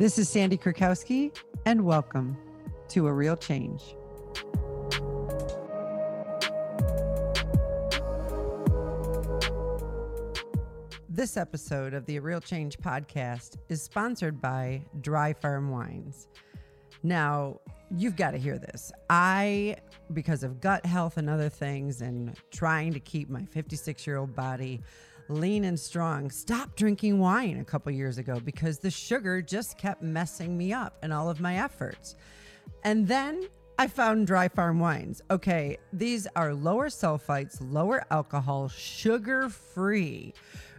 This is Sandi Krakowski, and welcome to A Real Change. This episode of the A Real Change podcast is sponsored by Dry Farm Wines. Now, you've got to hear this. I, because of gut health and other things, and trying to keep my 56 year old body lean and strong, stopped drinking wine a couple years ago because the sugar just kept messing me up and all of my efforts. And then I found dry farm wines. Okay, these are lower sulfites, lower alcohol, sugar free,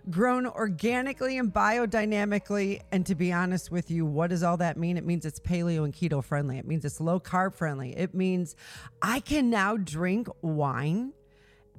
grown organically and biodynamically. And to be honest with you, what does all that mean? It means it's paleo and keto friendly, it means it's low carb friendly, it means I can now drink wine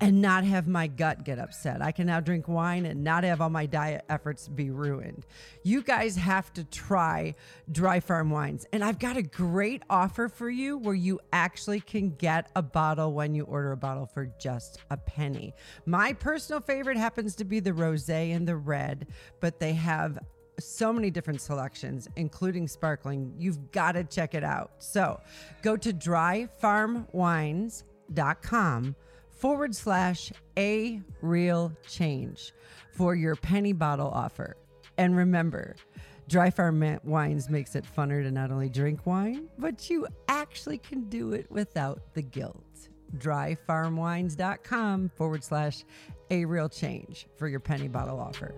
and not have my gut get upset. I can now drink wine and not have all my diet efforts be ruined. You guys have to try Dry Farm Wines. And I've got a great offer for you where you actually can get a bottle when you order a bottle for just a penny. My personal favorite happens to be the rose and the red, but they have so many different selections, including sparkling. You've got to check it out. So go to dryfarmwines.com forward slash a real change for your penny bottle offer. And remember, Dry Farm Wines makes it funner to not only drink wine, but you actually can do it without the guilt. Dryfarmwines.com forward slash a real change for your penny bottle offer.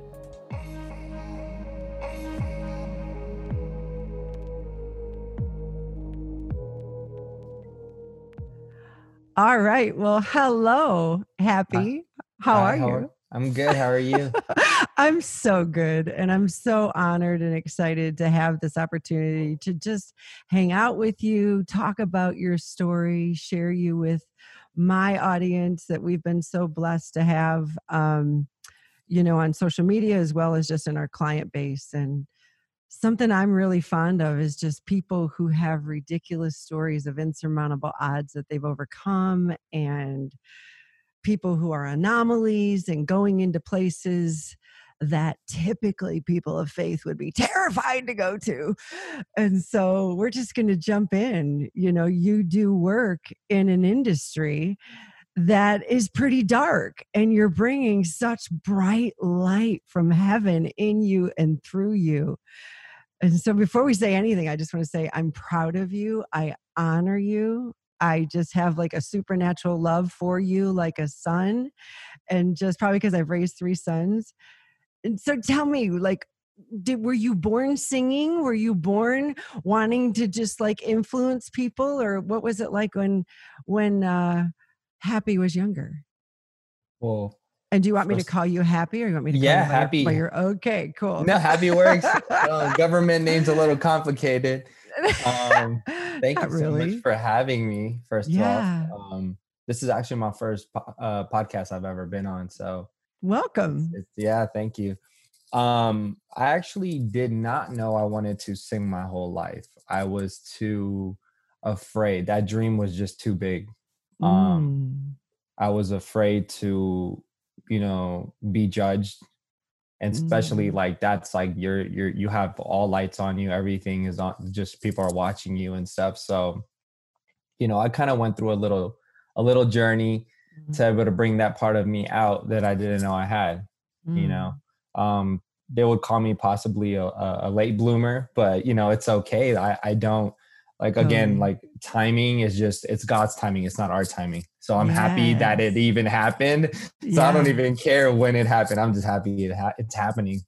All right. Well, hello, Happy. How Hi, are how you? I'm good. How are you? I'm so good. And I'm so honored and excited to have this opportunity to just hang out with you, talk about your story, share you with my audience that we've been so blessed to have, um, you know, on social media as well as just in our client base. And something I'm really fond of is just people who have ridiculous stories of insurmountable odds that they've overcome and people who are anomalies and going into places that typically people of faith would be terrified to go to. And so we're just going to jump in. You know, you do work in an industry that is pretty dark, and you're bringing such bright light from heaven in you and through you. And so before we say anything, I just want to say I'm proud of you. I honor you. I just have like a supernatural love for you, like a son. And just probably because I've raised three sons. And so tell me, like, did were you born singing? Were you born wanting to just like influence people? Or what was it like when when uh Happy was younger? Well, And do you want me to call you Happy or you want me to call Yeah, you Happy. your okay, cool. no, happy works. Uh, government name's a little complicated. Um, Thank Not you so really. much for having me. First Yeah. off, um, this is actually my first po- uh, podcast I've ever been on. So, Welcome. it's, yeah, thank you. Um, I actually did not know I wanted to sing my whole life. I was too afraid. That dream was just too big. Um, Mm. I was afraid to, you know, be judged. And especially Mm. like that's like you're you're you have all lights on you, everything is on just people are watching you and stuff. So, you know, I kind of went through a little a little journey Mm. to able to bring that part of me out that I didn't know I had, you know. Um they would call me possibly a, a a late bloomer, but you know, it's okay. I I don't like oh. again Totally. like timing is just it's god's timing it's not our timing so i'm happy that it even happened so i don't even care when it happened i'm just happy it ha- it's happening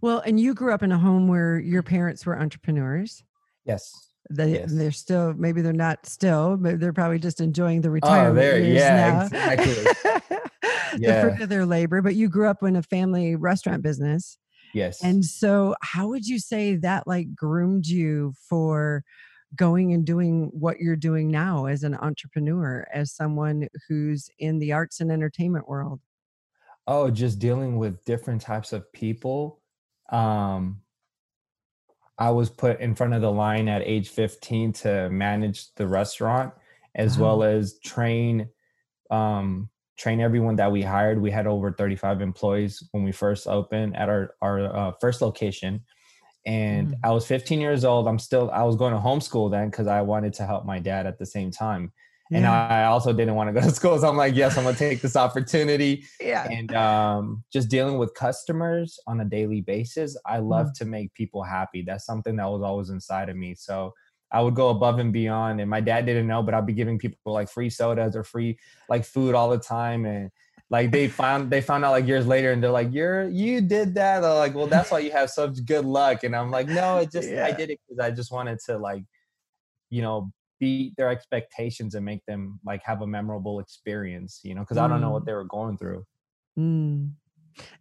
Well, and you grew up in a home where your parents were entrepreneurs. yes They Yes. they're still maybe they're not still, but they're probably just enjoying the oh, retirement oh retirement there years yeah now. exactly the Yeah. fruit of their labor. But you grew up in a family restaurant business. yes And so how would you say that like groomed you for going and doing what you're doing now as an entrepreneur, as someone who's in the arts and entertainment world? oh just dealing with different types of people um i was put in front of the line at age 15 to manage the restaurant as Wow. well as train um train everyone that we hired we had over 35 employees when we first opened at our our uh, first location and mm. I was 15 years old. I'm still I was going to homeschool then because I wanted to help my dad at the same time. Yeah. And I also didn't want to go to school. So I'm like, yes, I'm gonna take this opportunity. Yeah. And um, just dealing with customers on a daily basis, I love mm. to make people happy. That's something that was always inside of me. So I would go above and beyond. And my dad didn't know, but I'd be giving people like free sodas or free like food all the time. And like they found they found out like years later and they're like, You're you did that. They're like, Well, that's why you have such good luck. And I'm like, No, it just yeah. I did it because I just wanted to like, you know, beat their expectations and make them like have a memorable experience, you know, because mm. I don't know what mm. they were going through. Mm.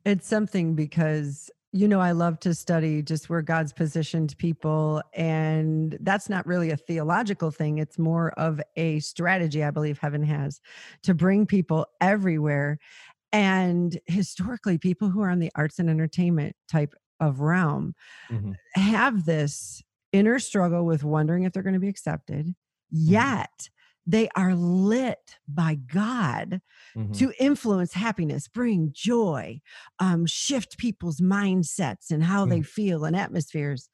It's something because you know, I love to study just where God's positioned people. And that's not really a theological thing. It's more of a strategy, I believe heaven has to bring people everywhere. And historically, people who are on the arts and entertainment type of realm mm-hmm. have this inner struggle with wondering if they're going to be accepted. Mm-hmm. Yet, they are lit by God mm-hmm. to influence happiness, bring joy, um, shift people's mindsets and how mm-hmm. they feel and atmospheres.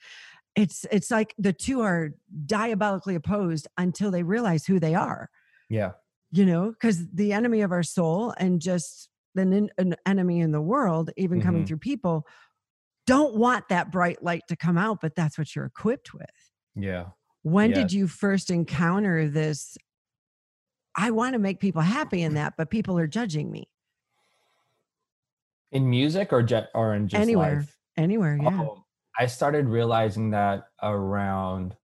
It's it's like the two are diabolically opposed until they realize who they are. Yeah, you know, because the enemy of our soul and just an, an enemy in the world, even mm-hmm. coming through people, don't want that bright light to come out, but that's what you're equipped with. Yeah. When did you first encounter this I want to make people happy in that, but people are judging me. In music or jet or in just anywhere, life? anywhere. Yeah. Oh, I started realizing that around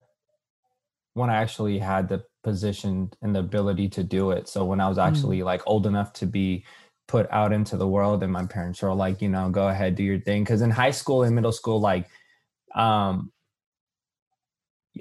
when I actually had the position and the ability to do it. So when I was actually mm. like old enough to be put out into the world, and my parents were like, you know, go ahead, do your thing. Because in high school and middle school, like um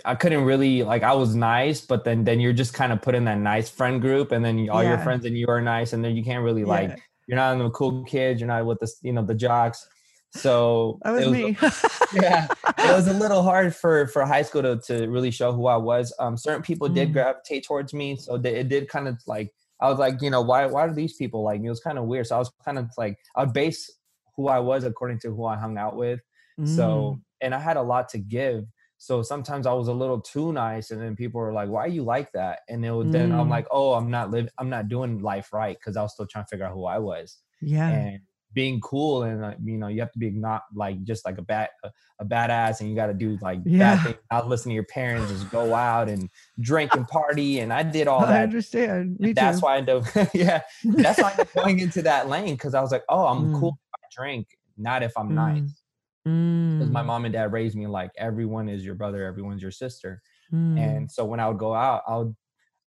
I couldn't really like I was nice, but then then you're just kind of put in that nice friend group, and then all yeah. your friends and you are nice, and then you can't really like yeah. you're not in the cool kids, you're not with the you know the jocks. So that was, was me. yeah, it was a little hard for for high school to to really show who I was. Um, certain people mm. did gravitate towards me, so they, it did kind of like I was like, you know, why why do these people like me? It was kind of weird. So I was kind of like I would base who I was according to who I hung out with. Mm. So and I had a lot to give so sometimes I was a little too nice, and then people were like, "Why are you like that?" And it would, mm. then I'm mm. like, "Oh, I'm not living. I'm not doing life right because I was still trying to figure out who I was." Yeah. And being cool and uh, you know you have to be not like just like a bad a, a badass and you got to do like yeah. bad things not listen to your parents just go out and drink and party and i did all that i understand Me that's too. why i end up yeah that's why i ended up going into that lane because i was like oh i'm mm. cool if i drink not if i'm mm. nice because my mm. mom and dad raised me like everyone is your brother, everyone's your sister. Mm. And so when I would go out, I'll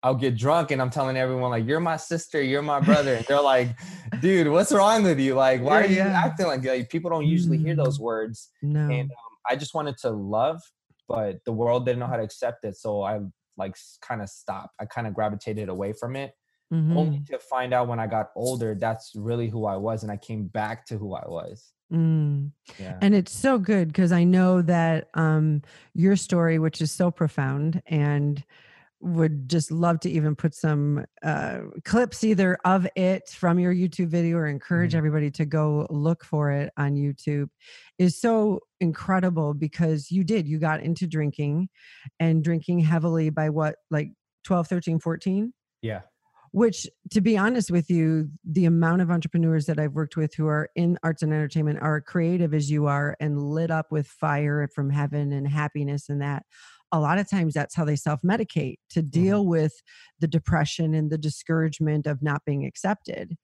I'll get drunk and I'm telling everyone like you're my sister, you're my brother, and they're like, dude, what's wrong with you? Like, why yeah, are you yeah. acting like, like people don't usually mm. hear those mm. words? No. And um, I just wanted to love, but the world didn't know how to accept it, so I like kind of stopped. I kind of gravitated away from it. Mm-hmm. Only to find out when I got older, that's really who I was, and I came back to who I was. Mm. Yeah. And it's so good because I know that um, your story, which is so profound, and would just love to even put some uh, clips either of it from your YouTube video or encourage mm-hmm. everybody to go look for it on YouTube is so incredible because you did, you got into drinking and drinking heavily by what, like 12, 13, 14? Yeah which to be honest with you the amount of entrepreneurs that i've worked with who are in arts and entertainment are creative as you are and lit up with fire from heaven and happiness and that a lot of times that's how they self-medicate to mm-hmm. deal with the depression and the discouragement of not being accepted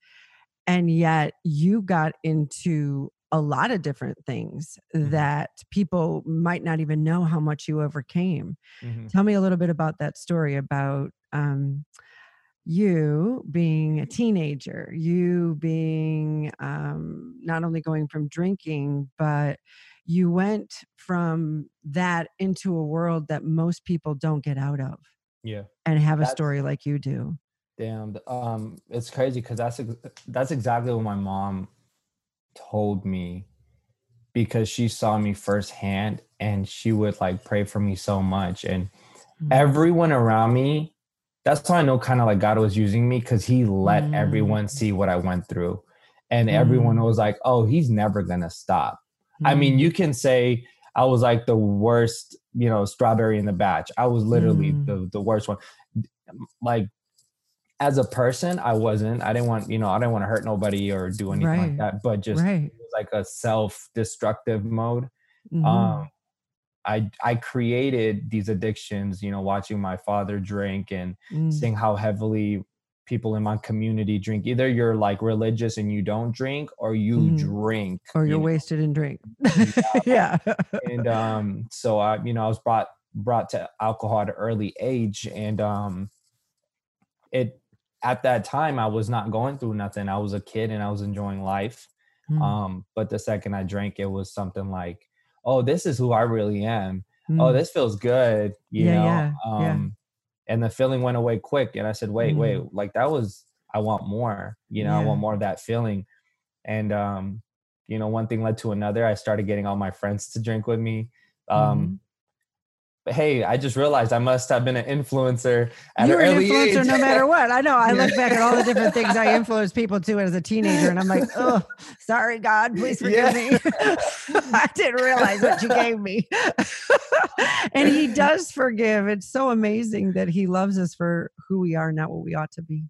and yet you got into a lot of different things mm-hmm. that people might not even know how much you overcame. Mm-hmm. Tell me a little bit about that story about um, you being a teenager, you being um, not only going from drinking, but you went from that into a world that most people don't get out of. Yeah. And have that's, a story like you do. Damn. Um, it's crazy because that's that's exactly what my mom told me because she saw me firsthand and she would like pray for me so much and mm-hmm. everyone around me that's why I know kind of like God was using me because he let mm. everyone see what I went through. And mm. everyone was like, oh, he's never going to stop. Mm. I mean, mm. you can say, I was like the worst, you know, strawberry in the batch. I was literally Mm. the the worst one. Like as a person, I wasn't. I didn't want, you know, I didn't want to hurt nobody or do anything Right. like that. But just right. it was like a self-destructive mode. Mhm. Um I I created these addictions, you know, watching my father drink and Mm. seeing how heavily people in my community drink. Either you're like religious and you don't drink, or you Mhm. drink. or you you're know? wasted and drink. yeah. and um so i you know i was brought brought to alcohol at an early age and um it at that time i was not going through nothing i was a kid and i was enjoying life Mm, um but the second i drank it was something like oh this is who i really am oh mm. this feels good you Yeah, know yeah, um yeah. and the feeling went away quick and i said wait Mm. wait like that was i want more you know i want more of that feeling and um you know one thing led to another i started getting all my friends to drink with me um Mhm. Hey i just realized i must have been an influencer at You're an an influencer age. no matter what. I know. I look back at all the different things I influenced people to as a teenager, and I'm like, oh, sorry, God, please forgive Yeah. me. I didn't realize what you gave me. and He does forgive. It's so amazing that He loves us for who we are, not what we ought to be.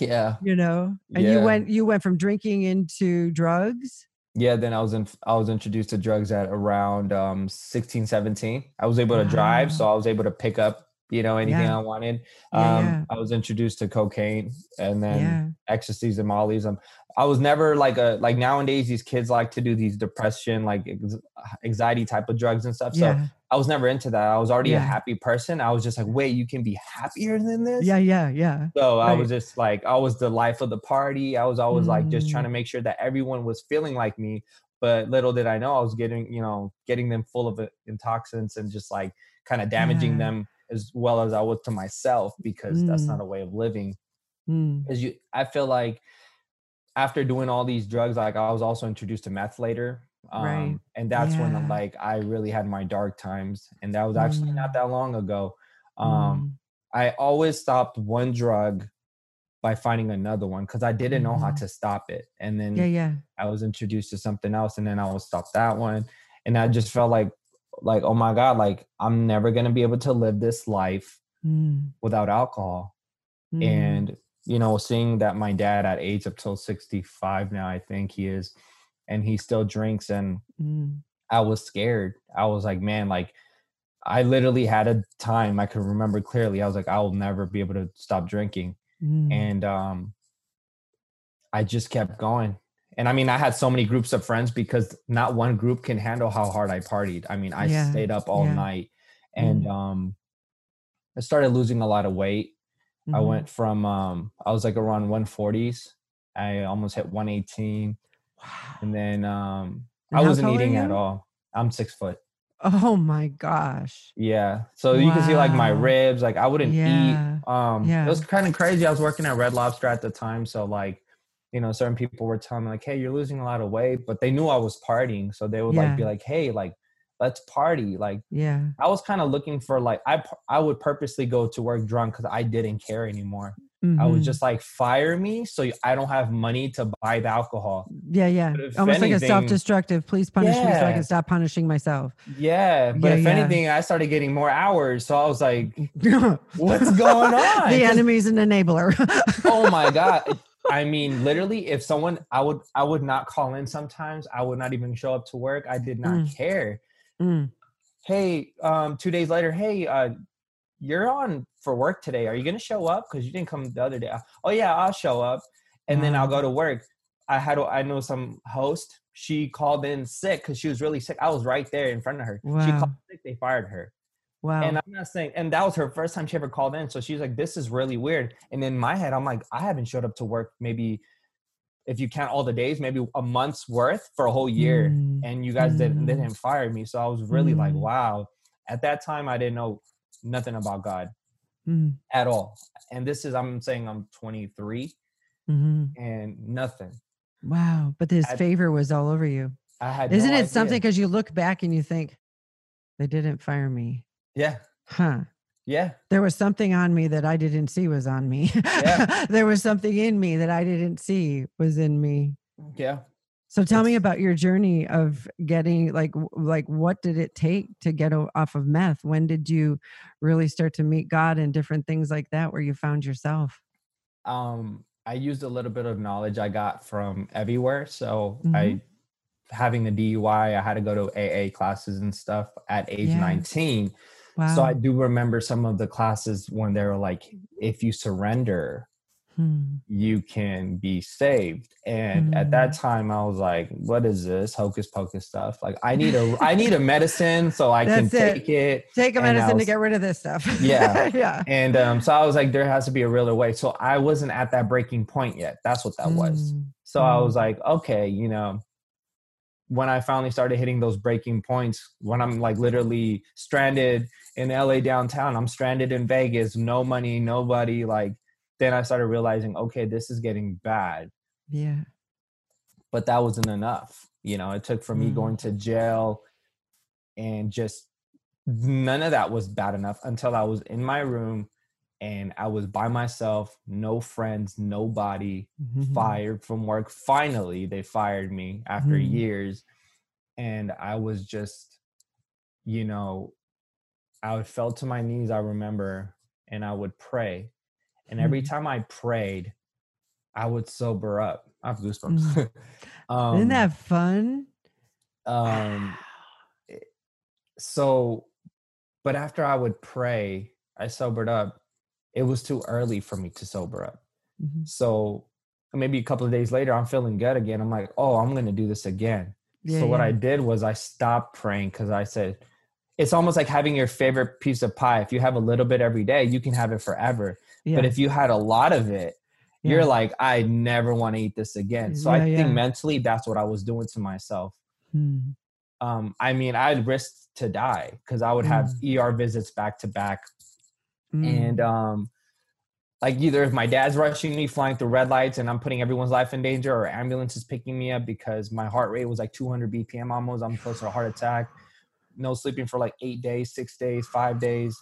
yeah You know. And you went, you went from drinking into drugs. Yeah then i was in i was introduced to drugs at around um 16 17 i was able to drive so i was able to pick up you know anything Yeah. i wanted Yeah, um yeah. i was introduced to cocaine and then ecstasies and mollies um i was never like a like nowadays these kids like to do these depression like ex- anxiety type of drugs and stuff so i was never into that i was already a happy person i was just like wait you can be happier than this Yeah. Yeah. Yeah. so I was just like, I was the life of the party. I was always like just trying Mm. to make sure that everyone was feeling like me. But little did I know I was getting, you know, getting them full of it- intoxicants and just like kind of damaging them as well as I was to myself because that's Mm. not a way of living. Mm. Because you, I feel like after doing all these drugs, like I was also introduced to meth later. Um, Right. And that's when like I really had my dark times. And that was actually not Mm. that long ago. Um, Mm. I always stopped one drug by finding another one because I didn't know how Mhm. to stop it. And then Yeah. Yeah. I was introduced to something else, and then I would stop that one. And I just felt like, like, oh my god, like I'm never gonna be able to live this life Mm. without alcohol. Mm. And you know, seeing that my dad at age up till 65 now, I think he is, and he still drinks, and Mm. I was scared. I was like, man, like I literally had a time I could remember clearly. I was like, I will never be able to stop drinking. Mm. And um I just kept going. And I mean, I had so many groups of friends because not one group can handle how hard I partied. I mean, I Yeah, stayed up all yeah. night and um I started losing a lot of weight. I Mhm. went from um I was like around 140s. I almost hit 118 Wow. and then um And I wasn't eating at all. I'm six foot. Oh my gosh. Yeah. So you can see like my ribs, like I wouldn't Yeah. eat. Um Yeah. it was kind of crazy. I was working at Red Lobster at the time. So like, you know, certain people were telling me like, hey, you're losing a lot of weight, but they knew I was partying. So they would like be like, hey, like, let's party. Like Yeah. I was kind of looking for like I I would purposely go to work drunk because I didn't care anymore. I was mm-hmm. just like fire me so I don't have money to buy the alcohol. yeah, yeah. Almost like a self-destructive. Please punish me so I can stop punishing myself. Yeah, but Yeah, if yeah. anything, I started getting more hours. So I was like, what's going on? the enemy's an enabler. oh my god i mean literally if someone i would i would not call in sometimes. I would not even show up to work. I did not Mm. care. Mm. hey um two days later hey uh you're on for work today. Are you gonna show up? Because you didn't come the other day. Oh yeah i'll show up. And then i'll go to work. I had a- i know some host. She called in sick because she was really sick. I was right there in front of her. She Wow. called sick. They fired her Wow. and I'm not saying, and that was her first time she ever called in. So she's like, this is really weird. And in my head, I'm like, I haven't showed up to work maybe, if you count all the days, maybe a month's worth for a whole year. Mm. And you guys didn't, Mm. didn't fire me. So I was really like, Mm. wow. At that time, I didn't know nothing about God Mm. at all. And this is, I'm saying I'm 23 Mhm. and nothing. Wow. But his I- favor was all over you. I had Isn't no it something? Because you look back and you think, they didn't fire me. Yeah. Huh. Yeah. There was something on me that I didn't see was on me. Yeah. there was something in me that I didn't see was in me. Yeah. So tell me about your journey of getting like like what did it take to get off of meth? When did you really start to meet God and different things like that where you found yourself? um i used a little bit of knowledge i got from everywhere so Mhm. i having the dui i had to go to aa classes and stuff at age Yeah. 19 Wow. so i do remember some of the classes when they were like if you surrender Hmm. you can be saved and at that Mm. time i was like what is this hocus pocus stuff like i need a i need a medicine so i can it. take it Take a medicine to get rid of this stuff. Yeah. yeah. and um so i was like there has to be a realer way so i wasn't at that breaking point yet that's what that was Mm. so I Mm. was like, okay, you know, when I finally started hitting those breaking points, when I'm like literally stranded in LA downtown, I'm stranded in Vegas, no money, nobody, like then I started realizing, okay, this is getting bad. Yeah. But that wasn't enough. You know, it took for me Mm. going to jail and just none of that was bad enough until I was in my room and I was by myself, no friends, nobody Mhm. fired from work. Finally, they fired me after Mhm. years. And I was just, you know, I would fell to my knees, I remember, and I would pray. And every Mhm. time I prayed, I would sober up. I have goosebumps. um, Isn't that fun? um so but after I would pray, I sobered up. It was too early for me to sober up. Mhm. So maybe a couple of days later, I'm feeling good again. I'm like, oh, I'm going to do this again. Yeah, so what. I did was I stopped praying because I said, it's almost like having your favorite piece of pie. If you have a little bit every day, you can have it forever. yeah. But if you had a lot of it, yeah. you're like, I never want to eat this again. So I think yeah. mentally, that's what I was doing to myself. Hmm. Um, I mean, I'd risk to die because I would have ER visits back to back Mm. and um like either if my dad's rushing me flying through red lights and i'm putting everyone's life in danger or ambulance is picking me up because my heart rate was like 200 bpm almost i'm close to a heart attack no sleeping for like eight days six days five days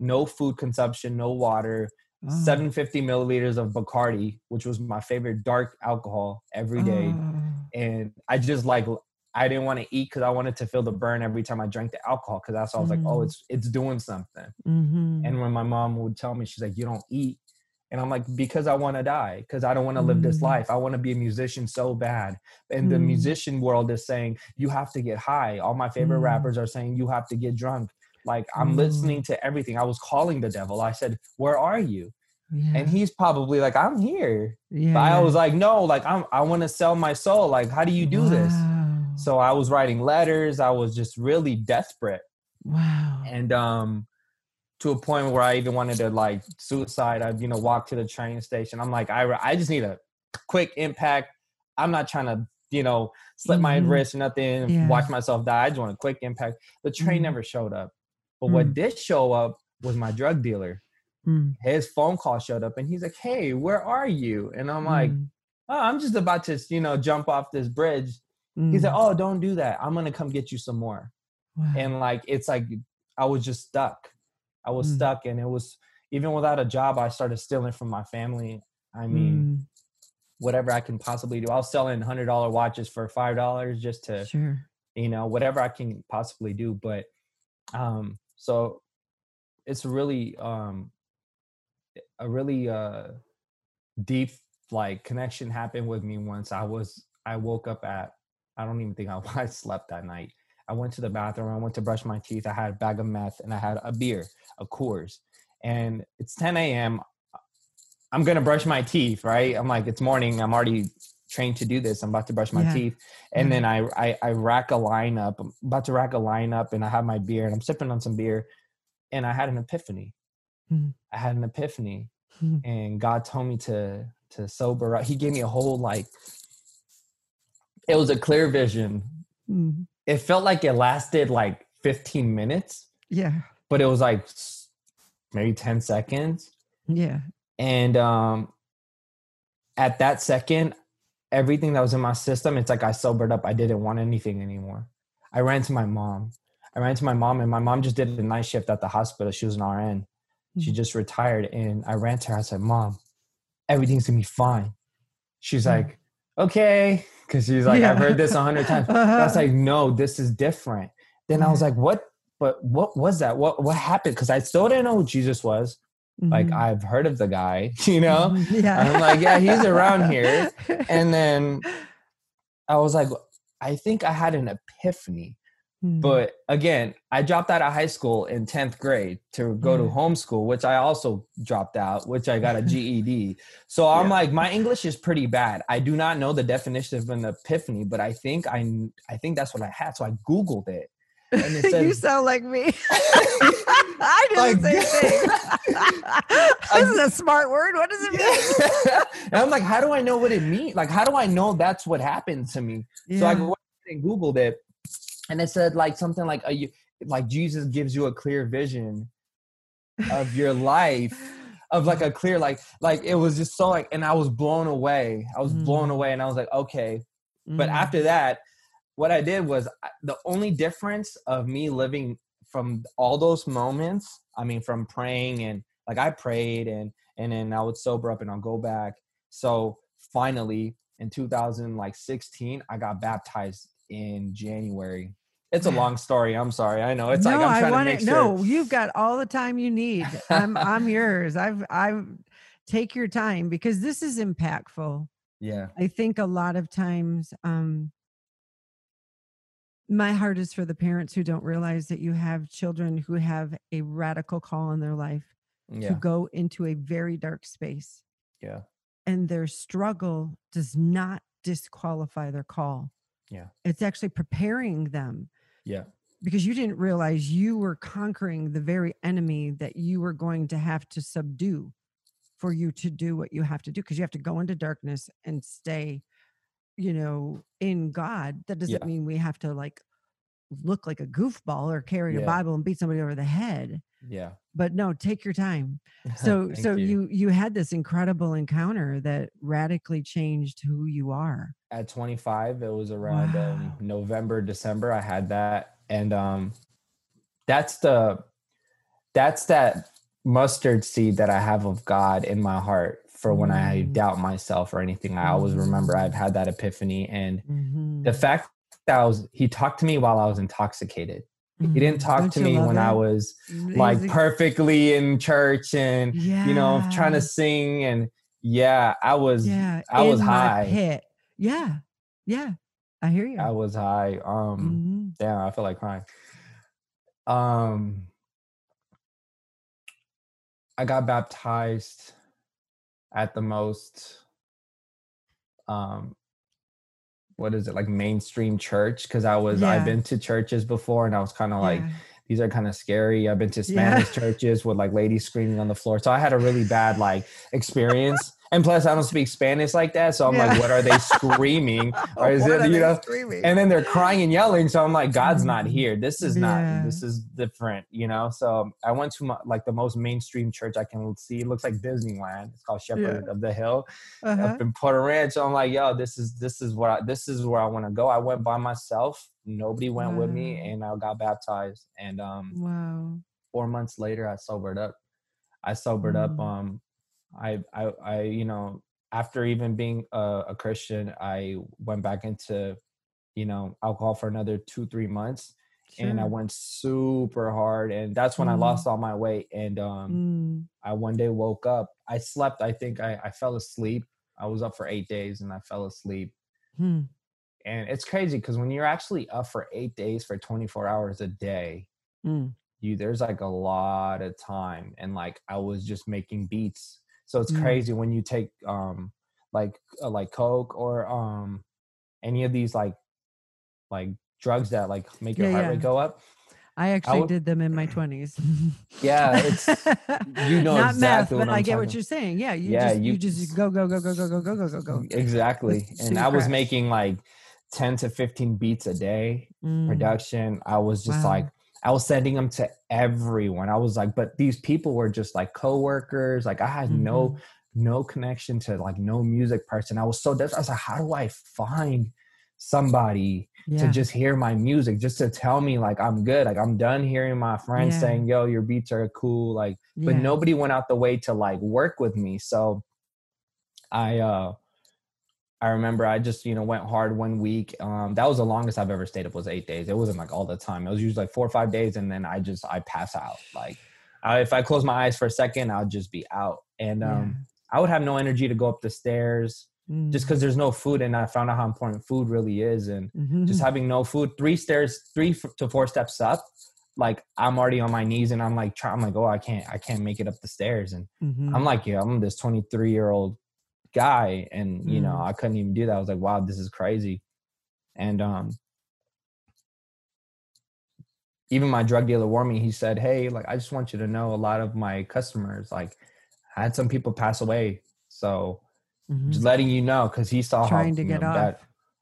no food consumption no water Oh. 750 milliliters of bacardi which was my favorite dark alcohol every day Oh. and i just like i didn't want to eat because i wanted to feel the burn every time i drank the alcohol because that's why i was like oh Mm. it's it's doing something Mhm. and when my mom would tell me, she's like, "You don't eat," and I'm like, "Because I want to die. Because I don't want to live this Mm. life. I want to be a musician so bad." And the Mm. musician world is saying you have to get high. All my favorite Mm. rappers are saying you have to get drunk. Like I'm Mm. listening to everything. I was calling the devil. I said, "Where are you?" yeah. And he's probably like, "I'm here." yeah, But I was like, "No, like I'm. I want to sell my soul. Like, how do you do this?" So I was writing letters. I was just really desperate wow. and um to a point where I even wanted to like suicide. I'd you know walk to the train station. I'm like, I I just need a quick impact. I'm not trying to you know slip my Mhm. wrist or nothing, Yeah. watch myself die. I just want a quick impact. The train Mhm. never showed up, but what Mm. did show up was my drug dealer. Mm. His phone call showed up, and he's like, "Hey, where are you?" And I'm like, Mm. "Oh, I'm just about to you know jump off this bridge." He said, Mm. "Oh, don't do that. I'm gonna come get you some more." Wow. and like it's like I was just stuck. I was Mm. stuck, and it was even without a job. I started stealing from my family. I mean, Mm. whatever I can possibly do. I was selling hundred dollar watches for five dollars just to sure. you know whatever I can possibly do. But um, so it's really um a really uh deep like connection happened with me once. I was I woke up at I don't even think I, I slept that night. I went to the bathroom. I went to brush my teeth. I had a bag of meth and I had a beer, a Coors. And it's 10 a.m. I'm gonna brush my teeth, right? I'm like, it's morning. I'm already trained to do this. I'm about to brush my Yeah. teeth, and Yeah. then I, I I rack a line up. I'm about to rack a line up, and I have my beer, and I'm sipping on some beer, and I had an epiphany. Mhm. I had an epiphany, Mhm. and God told me to to sober up. He gave me a whole like. It was a clear vision. Mm. It felt like it lasted like 15 minutes, Yeah. but it was like maybe 10 seconds. Yeah. And um, at that second, everything that was in my system, it's like I sobered up. I didn't want anything anymore. I ran to my mom. I ran to my mom, and my mom just did a night shift at the hospital. She was an RN. She Mhm. just retired. And I ran to her. I said, Mom, everything's going to be fine. She's Mm. like, Okay. Because she's like, Yeah. I've heard this a hundred times. I Uh-huh. was like, no, this is different. Then I was like, what? But what was that? What what happened? Because I still didn't know who Jesus was. Like Mhm. I've heard of the guy, you know. Mhm. yeah. I'm like, yeah, he's around here. And then I was like, I think I had an epiphany. Mhm. But again, I dropped out of high school in 10th grade to go to homeschool, which I also dropped out, which I got a GED. So I'm Yeah. like, my English is pretty bad. I do not know the definition of an epiphany, but I think I I think that's what I had. So I Googled it. And it you sound like me. I do Like- the same thing. this is a smart word. What does it mean? and I'm like, how do I know what it means? Like, how do I know that's what happened to me? So I went and Googled it, and it said like something like a, you- like Jesus gives you a clear vision of your life, of like a clear like like it was just so like, and I was blown away. I was blown Mm. away, and I was like, okay. But Mm. after that, what I did was the only difference of me living from all those moments. I mean, from praying and like I prayed and and then I would sober up and I'll go back. So finally, in 2016, I got baptized in January. It's a long story. I'm sorry. I know. It's no, like I'm I trying want to it. make sure. No, you've got all the time you need. I'm I'm yours. I've I've take your time because this is impactful. Yeah. I think a lot of times um my heart is for the parents who don't realize that you have children who have a radical call in their life to go into a very dark space Yeah. and their struggle does not disqualify their call. Yeah. It's actually preparing them Yeah. because you didn't realize you were conquering the very enemy that you were going to have to subdue for you to do what you have to do because you have to go into darkness and stay you know in god that doesn't Yeah. mean we have to like look like a goofball or carry a bible and beat somebody over the head. Yeah. but no take your time. So so you. you had this incredible encounter that radically changed who you are. At 25 it was around um, november december i had that. And um that's the that's that mustard seed that i have of god in my heart for when i Mm. doubt myself or anything. I always remember Mm. i've had that epiphany. And Mhm. the fact was he talked to me while i was intoxicated he didn't Mhm. talk Don't to me when i was like perfectly in church and you know trying to sing and yeah i was yeah I was in my high. pit. yeah yeah i hear you i was high um Mhm. Damn, I feel like crying. Um, I got baptized at the most, um, what is it like mainstream church? Because I was Yeah. I've been to churches before, and I was kind of like Yeah. These are kind of scary. I've been to Yeah. Spanish churches with like ladies screaming on the floor, so I had a really bad like experience. And plus, I don't speak Spanish like that, so I'm like, what are they screaming? or is What it you know? screaming? and then they're crying and yelling so i'm like god's not Mhm. here this is Yeah. not this is different you know so i went to my, like the most mainstream church i can see it looks like disneyland it's called shepherd of the hill uh-huh. up in Porter Ranch so i'm like yo this is this is what I, this is where i want to go i went by myself nobody went with me and i got baptized and um wow four months later i sobered up i sobered up Mm. um i i i you know after even being a, a christian i went back into you know alcohol for another two three months and i went super hard and that's when i Mm. lost all my weight and um Mm. i one day woke up i slept i think i, I fell asleep i was up for eight days and i fell asleep Hmm. And it's crazy because when you're actually up for eight days for 24 hours a day Mm. you there's like a lot of time and like i was just making beats so it's Mm. crazy when you take um like uh, like coke or um any of these like like drugs that like make your Yeah, heart yeah. rate go up I actually would- did them in my 20s. Yeah, it's- you know Not exactly but I get what you're saying. Yeah, you Yeah, just you, you- just go go go go go go go go go go. exactly and i was making like 10 to 15 beats a day Mm. production i was just Wow. like i was sending them to everyone i was like but these people were just like coworkers like i had no Mhm. no connection to like no music person i was so desperate i was like how do i find somebody Yeah. to just hear my music just to tell me like i'm good like i'm done hearing my friends Yeah. saying yo your beats are cool like but nobody went out the way to like work with me so i uh I remember I just, you know, went hard one week. Um, that was the longest I've ever stayed up was eight days. It wasn't like all the time. It was usually like four or five days. And then I just, I pass out. Like I, if I close my eyes for a second, I'll just be out. And um, yeah. I would have no energy to go up the stairs mm. just because there's no food. And I found out how important food really is. And mm-hmm. just having no food, three stairs, three to four steps up, like I'm already on my knees and I'm like, try, I'm like, oh, I can't, I can't make it up the stairs. And mm-hmm. I'm like, yeah, I'm this 23 year old guy and you know mm. i couldn't even do that i was like wow this is crazy and um even my drug dealer warned me he said hey like i just want you to know a lot of my customers like I had some people pass away so mm-hmm. just letting you know because he saw trying how, to get know, off that,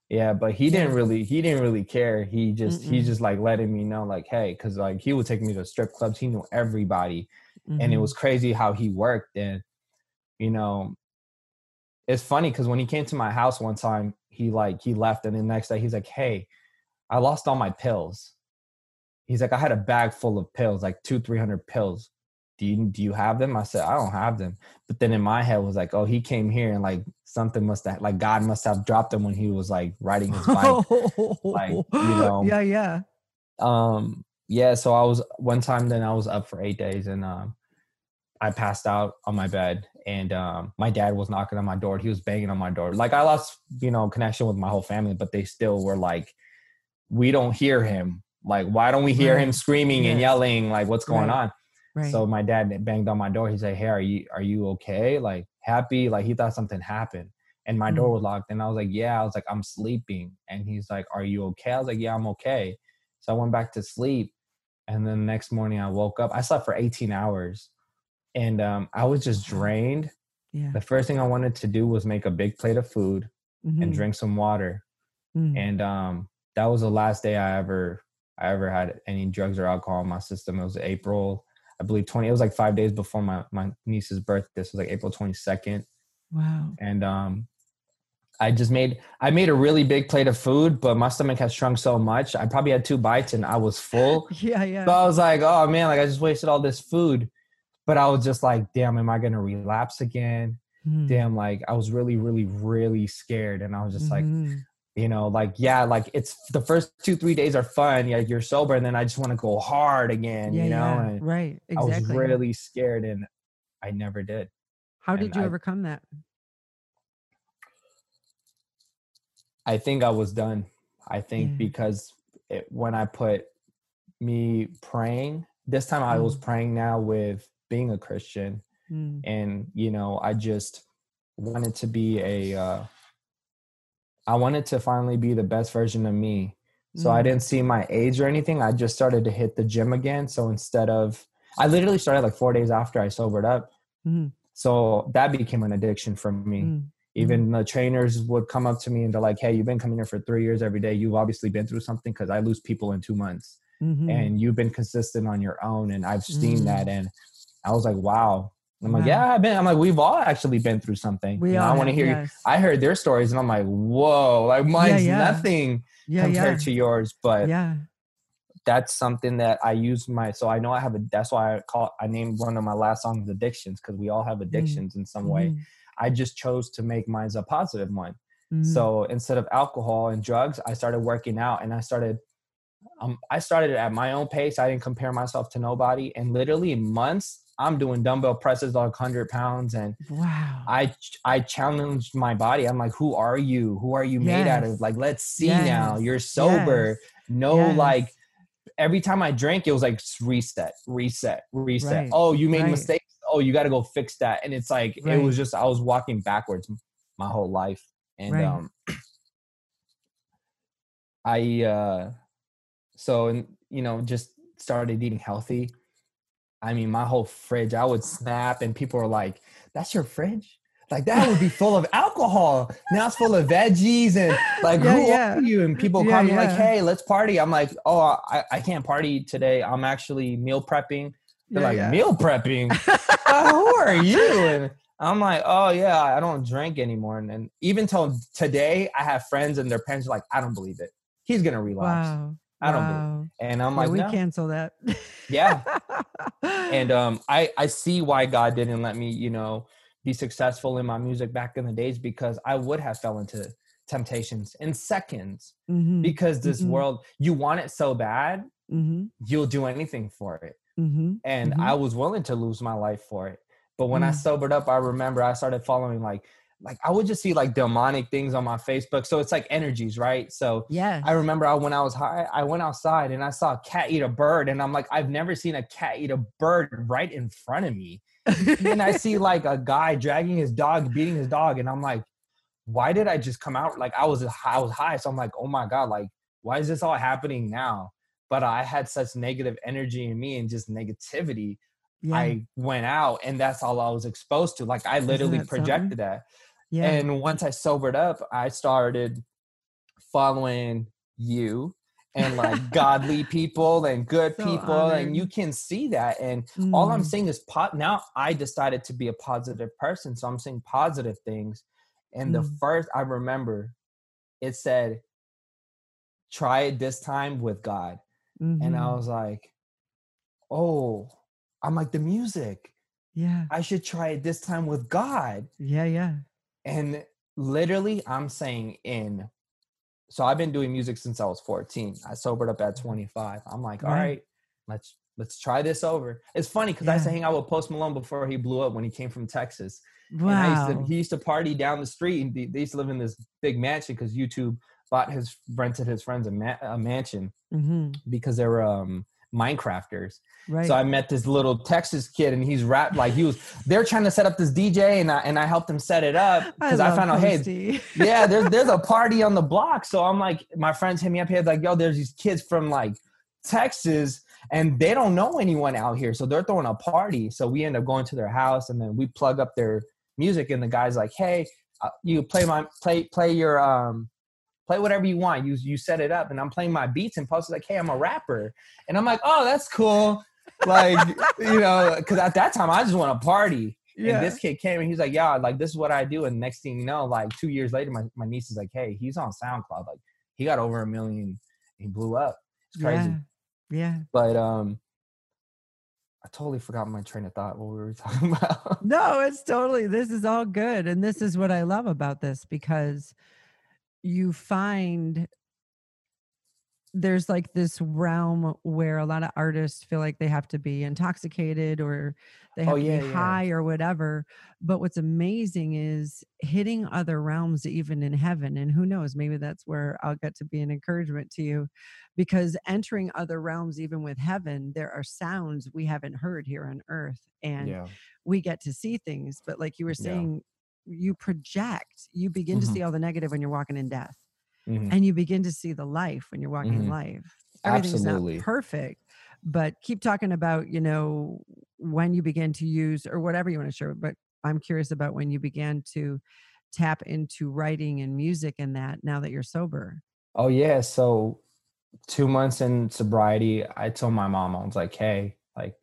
yeah but he didn't really he didn't really care he just Mm-mm. he's just like letting me know like hey because like he would take me to strip clubs he knew everybody mm-hmm. and it mm-hmm. was crazy how he worked and you know it's funny because when he came to my house one time, he like he left, and the next day he's like, "Hey, I lost all my pills." He's like, "I had a bag full of pills, like two, three hundred pills. Do you do you have them?" I said, "I don't have them." But then in my head was like, "Oh, he came here and like something must have like God must have dropped them when he was like riding his bike, like you know." Yeah, yeah. Um, yeah. So I was one time. Then I was up for eight days, and um, I passed out on my bed and um, my dad was knocking on my door. He was banging on my door. Like I lost, you know, connection with my whole family, but they still were like, we don't hear him. Like, why don't we hear right. him screaming yes. and yelling? Like, what's going right. on? Right. So my dad banged on my door. He said, hey, are you are you okay? Like happy? Like he thought something happened. And my mm door was locked. And I was like, yeah. I was like, I'm sleeping. And he's like, are you okay? I was like, yeah, I'm okay. So I went back to sleep. And then the next morning I woke up. I slept for 18 hours and um, I was just drained. Yeah. The first thing I wanted to do was make a big plate of food mm-hmm. and drink some water. Mm. And um, that was the last day I ever I ever had any drugs or alcohol in my system. It was April, I believe twenty. It was like five days before my my niece's birthday. This was like April twenty second. Wow. And um, I just made I made a really big plate of food, but my stomach had shrunk so much. I probably had two bites and I was full. yeah, yeah. So I was like, oh man, like I just wasted all this food but I was just like, damn, am I gonna relapse again? Mm. Damn, like I was really, really, really scared. And I was just mm-hmm. like, you know, like, yeah, like it's the first two, three days are fun. Yeah, you're sober, and then I just want to go hard again, yeah, you know? Yeah. And right. Exactly. I was really scared and I never did. How did and you I, overcome that? I think I was done. I think yeah. because it, when I put me praying, this time I was mm. praying now with being a Christian. Mm. And, you know, I just wanted to be a, uh, I wanted to finally be the best version of me. So mm. I didn't see my age or anything. I just started to hit the gym again. So instead of, I literally started like four days after I sobered up. Mm. So that became an addiction for me. Mm. Even mm. the trainers would come up to me and they're like, Hey, you've been coming here for three years every day. You've obviously been through something because I lose people in two months. Mm-hmm. And you've been consistent on your own. And I've seen mm. that. And I was like, wow. I'm like, yeah, I've been. I'm like, we've all actually been through something. We you know, all I want to hear. Yes. I heard their stories, and I'm like, whoa, like mine's yeah, yeah. nothing yeah, compared to yours. But yeah, that's something that I use my. So I know I have a. That's why I call. I named one of my last songs "Addictions" because we all have mm. addictions mm. in some way. Mm. I just chose to make mine a positive one. Mm. So instead of alcohol and drugs, I started working out, and I started um, I started at my own pace. I didn't compare myself to nobody. And literally in months, I'm doing dumbbell presses like 100 pounds. And wow, I I challenged my body. I'm like, who are you? Who are you yes. made out of? Like, let's see yes. now. You're sober. Yes. No, like every time I drank, it was like reset, reset, reset. Right. Oh, you made right. mistakes. Oh, you got to go fix that. And it's like right. it was just I was walking backwards my whole life. And um, I uh so and you know just started eating healthy i mean my whole fridge i would snap and people are like that's your fridge? Like that would be full of alcohol. Now it's full of veggies and like yeah, who yeah. are you? And people yeah, call me like hey let's party. I'm like oh I, I can't party today. I'm actually meal prepping. They're like meal prepping? Uh, who are you? And i'm like oh yeah i don't drink anymore. And, and even till today i have friends and their parents are like i don't believe it. He's gonna relapse. Wow. I don't wow. And I'm yeah, like, we no. cancel that. yeah. And um, I I see why God didn't let me, you know, be successful in my music back in the days because I would have fell into temptations in seconds Mhm. because this Mhm. world you want it so bad Mhm. you'll do anything for it Mhm. and Mhm. I was willing to lose my life for it but when I Mm. sobered up I remember I started following like like I would just see like demonic things on my Facebook so it's like energies right so yeah, I remember I, when I was high, I went outside and I saw a cat eat a bird, and I'm like, I've never seen a cat eat a bird right in front of me. And I see like a guy dragging his dog, beating his dog, and I'm like, why did I just come out? Like I was I was high, so I'm like, oh my god, like why is this all happening now? But I had such negative energy in me and just negativity. yeah. I went out, and that's all I was exposed to. Like I literally that something? projected that. Yeah. And once I sobered up, I started following you and like godly people and good So people. honored. And you can see that. And all I'm Mm. saying is pot now I decided to be a positive person. So I'm saying positive things. And the Mm. first I remember it said, try it this time with God. And I Mhm. was like, oh, I'm like the music. yeah. I should try it this time with God. Yeah. Yeah. And literally, I'm saying in. So I've been doing music since I was 14. I sobered up at 25. I'm like, all Right. right, let's let's try this over. It's funny because I used to hang out with Post Malone before he blew up when he came from Texas. And I Wow. used to, he used to party down the street. And they used to live in this big mansion because YouTube bought his rented his friends a, ma- a mansion hmm because they were um, Minecrafters. Right. So I met this little Texas kid, and he's rap like he was. They're trying to set up this DJ, and I and I helped him set it up because I, love found out, hey, yeah, there's there's a party on the block. So I'm like, my friends hit me up here, like, yo, there's these kids from like Texas, and they don't know anyone out here, so they're throwing a party. So we end up going to their house, and then we plug up their music, and the guy's like, hey, uh, you play my play play your um play whatever you want. You you set it up, and I'm playing my beats, and Post is like, hey, I'm a rapper, and I'm like, oh, that's cool. Like you know, because at that time I just want to party. yeah. And this kid came and he's like, yeah, like this is what I do. And next thing you know, like two years later, my, my niece is like, hey, he's on SoundCloud. Like he got over a million. He blew up. It's crazy. Yeah. Yeah. But um, I totally forgot my train of thought. What we were talking about. No, it's totally, this is all good. And this is what I love about this because you find there's like this realm where a lot of artists feel like they have to be intoxicated or they oh, have Oh, to yeah, be yeah. high or whatever. But what's amazing is hitting other realms, even in heaven. And who knows, maybe that's where I'll get to be an encouragement to you because entering other realms, even with heaven, there are sounds we haven't heard here on earth. And yeah. we get to see things but like you were saying you project you begin to Mhm. see all the negative when you're walking in death Mhm. and you begin to see the life when you're walking in Mhm. life everything's Absolutely. not perfect but keep talking about you know when you begin to use or whatever you want to share but i'm curious about when you began to tap into writing and music and that now that you're sober Oh yeah. So two months in sobriety, I told my mom, I was like, hey, like,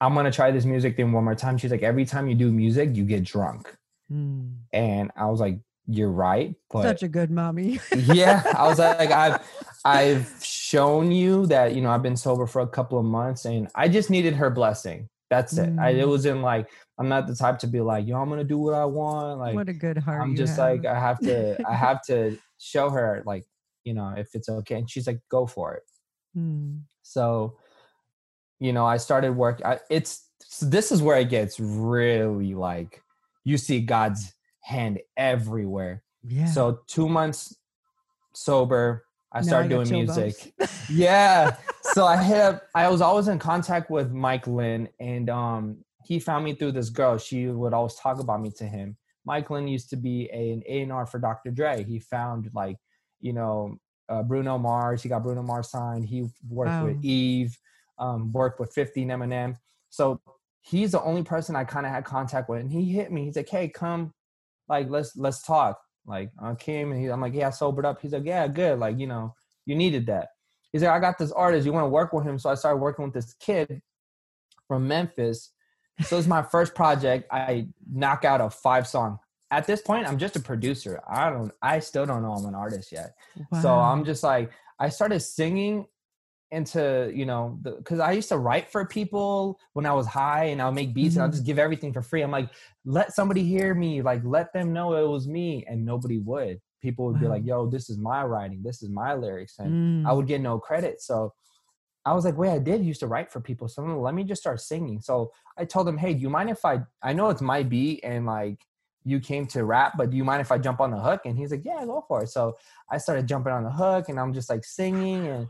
I'm gonna try this music thing one more time. She's like, every time you do music, you get drunk. Hmm. And I was like, you're right. But such a good mommy yeah, I was like, I've I've shown you that you know I've been sober for a couple of months, and I just needed her blessing. That's it. I, it Mm. wasn't like I'm not the type to be like, yo, I'm gonna do what I want. Like what a good heart I'm just have. like I have to I have to show her like you know if it's okay, and she's like, go for it. Hmm. So, you know, I started work. I, it's this is where it gets really like you see God's hand everywhere. yeah So two months sober, I Now started got doing music. yeah. So I hit up. I was always in contact with Mike Lynn, and um, he found me through this girl. She would always talk about me to him. Mike Lynn used to be a, an A and R for Dr. Dre. He found like, you know, uh, Bruno Mars. He got Bruno Mars signed. He worked Wow. with Eve. Um, worked with 50 and Eminem. So he's the only person I kind of had contact with, and he hit me. He's like, "Hey, come, like let's let's talk." Like I came and he, I'm like, "Yeah, I sobered up." He's like, "Yeah, good. Like you know, you needed that." He's like, "I got this artist. You want to work with him?" So I started working with this kid from Memphis. So it's my first project. I knock out a five song. At this point, I'm just a producer. I don't. I still don't know I'm an artist yet. So I'm just like, I started singing into you know because I used to write for people when I was high and I'll make beats mm-hmm. and I'll mm-hmm. just give everything for free. I'm like, let somebody hear me, like let them know it was me, and nobody would. People would be like, "Yo, this is my writing, this is my lyrics," and mm. I would get no credit. So I was like, "Wait, I did used to write for people, so let me just start singing." So I told him, "Hey, do you mind if I? I know it's my beat and like you came to rap, but do you mind if I jump on the hook?" And he's like, "Yeah, go for it." So I started jumping on the hook, and I'm just like singing and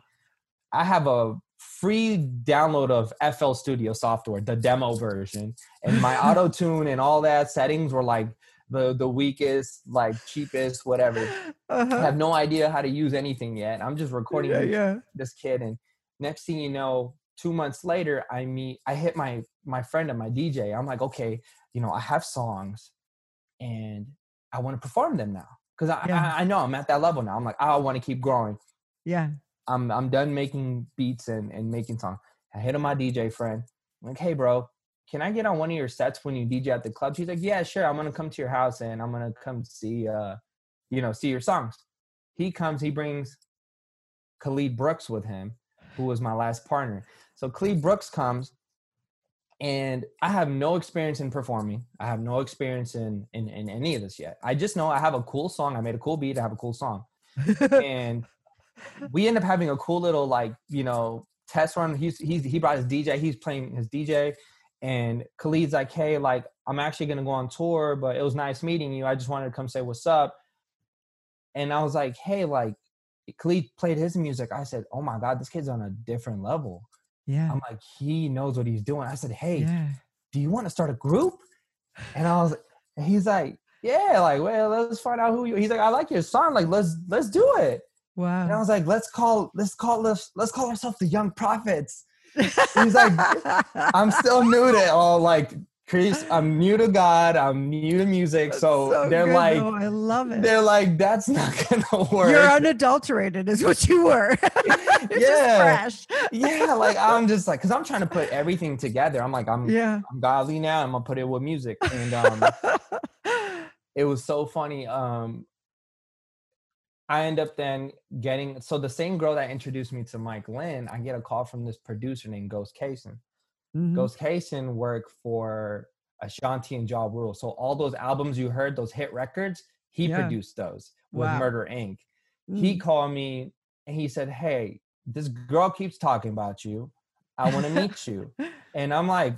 I have a free download of FL Studio software, the demo version, and my auto tune and all that settings were like the the weakest, like cheapest, whatever. Uh-huh. I have no idea how to use anything yet. I'm just recording yeah, yeah. this kid, and next thing you know, two months later, I meet, I hit my my friend and my DJ. I'm like, okay, you know, I have songs, and I want to perform them now because I, yeah. I I know I'm at that level now. I'm like, I want to keep growing. Yeah. I'm I'm done making beats and, and making songs. I hit on my DJ friend. I'm like, hey bro, can I get on one of your sets when you DJ at the club? She's like, yeah, sure. I'm gonna come to your house and I'm gonna come see uh, you know, see your songs. He comes, he brings Khalid Brooks with him, who was my last partner. So Khalid Brooks comes and I have no experience in performing. I have no experience in, in in any of this yet. I just know I have a cool song. I made a cool beat. I have a cool song, and we end up having a cool little like you know test run. He's he's he brought his DJ. He's playing his DJ, and Khalid's like, hey, like I'm actually gonna go on tour, but it was nice meeting you. I just wanted to come say what's up. And I was like, hey, like Khalid played his music. I said, oh my god, this kid's on a different level. Yeah. I'm like, he knows what he's doing. I said, hey, yeah. do you want to start a group? And I was, and he's like, yeah, like, well, let's find out who you. He's like, I like your song. Like, let's let's do it. Wow. And I was like, let's call, let's call us, let's call ourselves the Young Prophets. He's like, I'm still new to all like Chris, I'm new to God. I'm new to music. So, so, they're good, like. I love it. They're like, that's not gonna work. You're unadulterated, is what you were. yeah, yeah. Like I'm just like, cause I'm trying to put everything together. I'm like, I'm, yeah, I'm godly now. I'm gonna put it with music, and um, it was so funny. Um, I end up then getting so the same girl that introduced me to Mike Lynn, I get a call from this producer named Ghost Kaysen. Mm-hmm. Ghost Kaysen worked for Ashanti and Ja Rule. So all those albums you heard, those hit records, he yeah. produced those with wow. Murder Inc. Mm-hmm. He mm. called me and he said, Hey, this girl keeps talking about you. I want to meet you. And I'm like,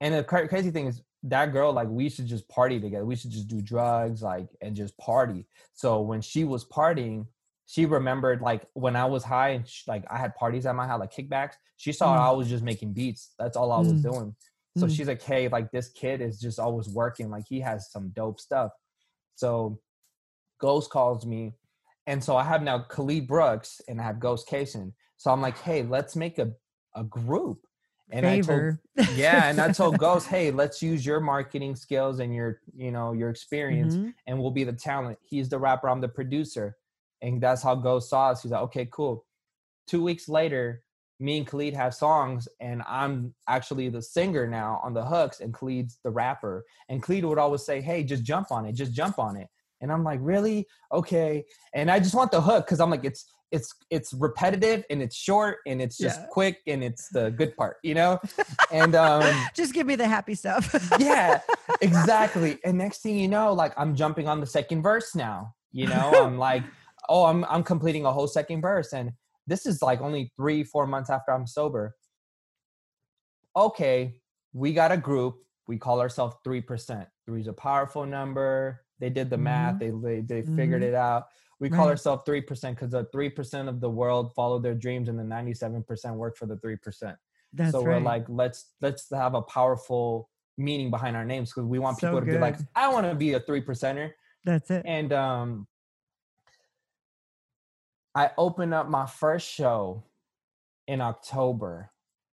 and the crazy thing is, that girl like we should just party together we should just do drugs like and just party so when she was partying she remembered like when i was high and she, like i had parties at my house like kickbacks she saw mm. i was just making beats that's all i was mm. doing so mm. she's like hey like this kid is just always working like he has some dope stuff so ghost calls me and so i have now khalid brooks and i have ghost Kaysen. so i'm like hey let's make a, a group and Favor. I told, yeah, and I told Ghost, hey, let's use your marketing skills and your, you know, your experience, mm-hmm. and we'll be the talent. He's the rapper, I'm the producer, and that's how Ghost saw us. He's like, okay, cool. Two weeks later, me and Khalid have songs, and I'm actually the singer now on the hooks, and Khalid's the rapper. And Khalid would always say, hey, just jump on it, just jump on it. And I'm like, really? Okay. And I just want the hook because I'm like, it's it's it's repetitive and it's short and it's just yeah. quick and it's the good part, you know? And um just give me the happy stuff. yeah, exactly. And next thing you know, like I'm jumping on the second verse now. You know, I'm like, oh, I'm I'm completing a whole second verse. And this is like only three, four months after I'm sober. Okay, we got a group. We call ourselves three percent. Three is a powerful number. They did the mm-hmm. math. They they, they mm-hmm. figured it out we call right. ourselves 3% because the 3% of the world follow their dreams and the 97% work for the 3%. That's so we're like, let's let's have a powerful meaning behind our names because we want so people to good. be like, I want to be a three percenter. That's it. And um I opened up my first show in October.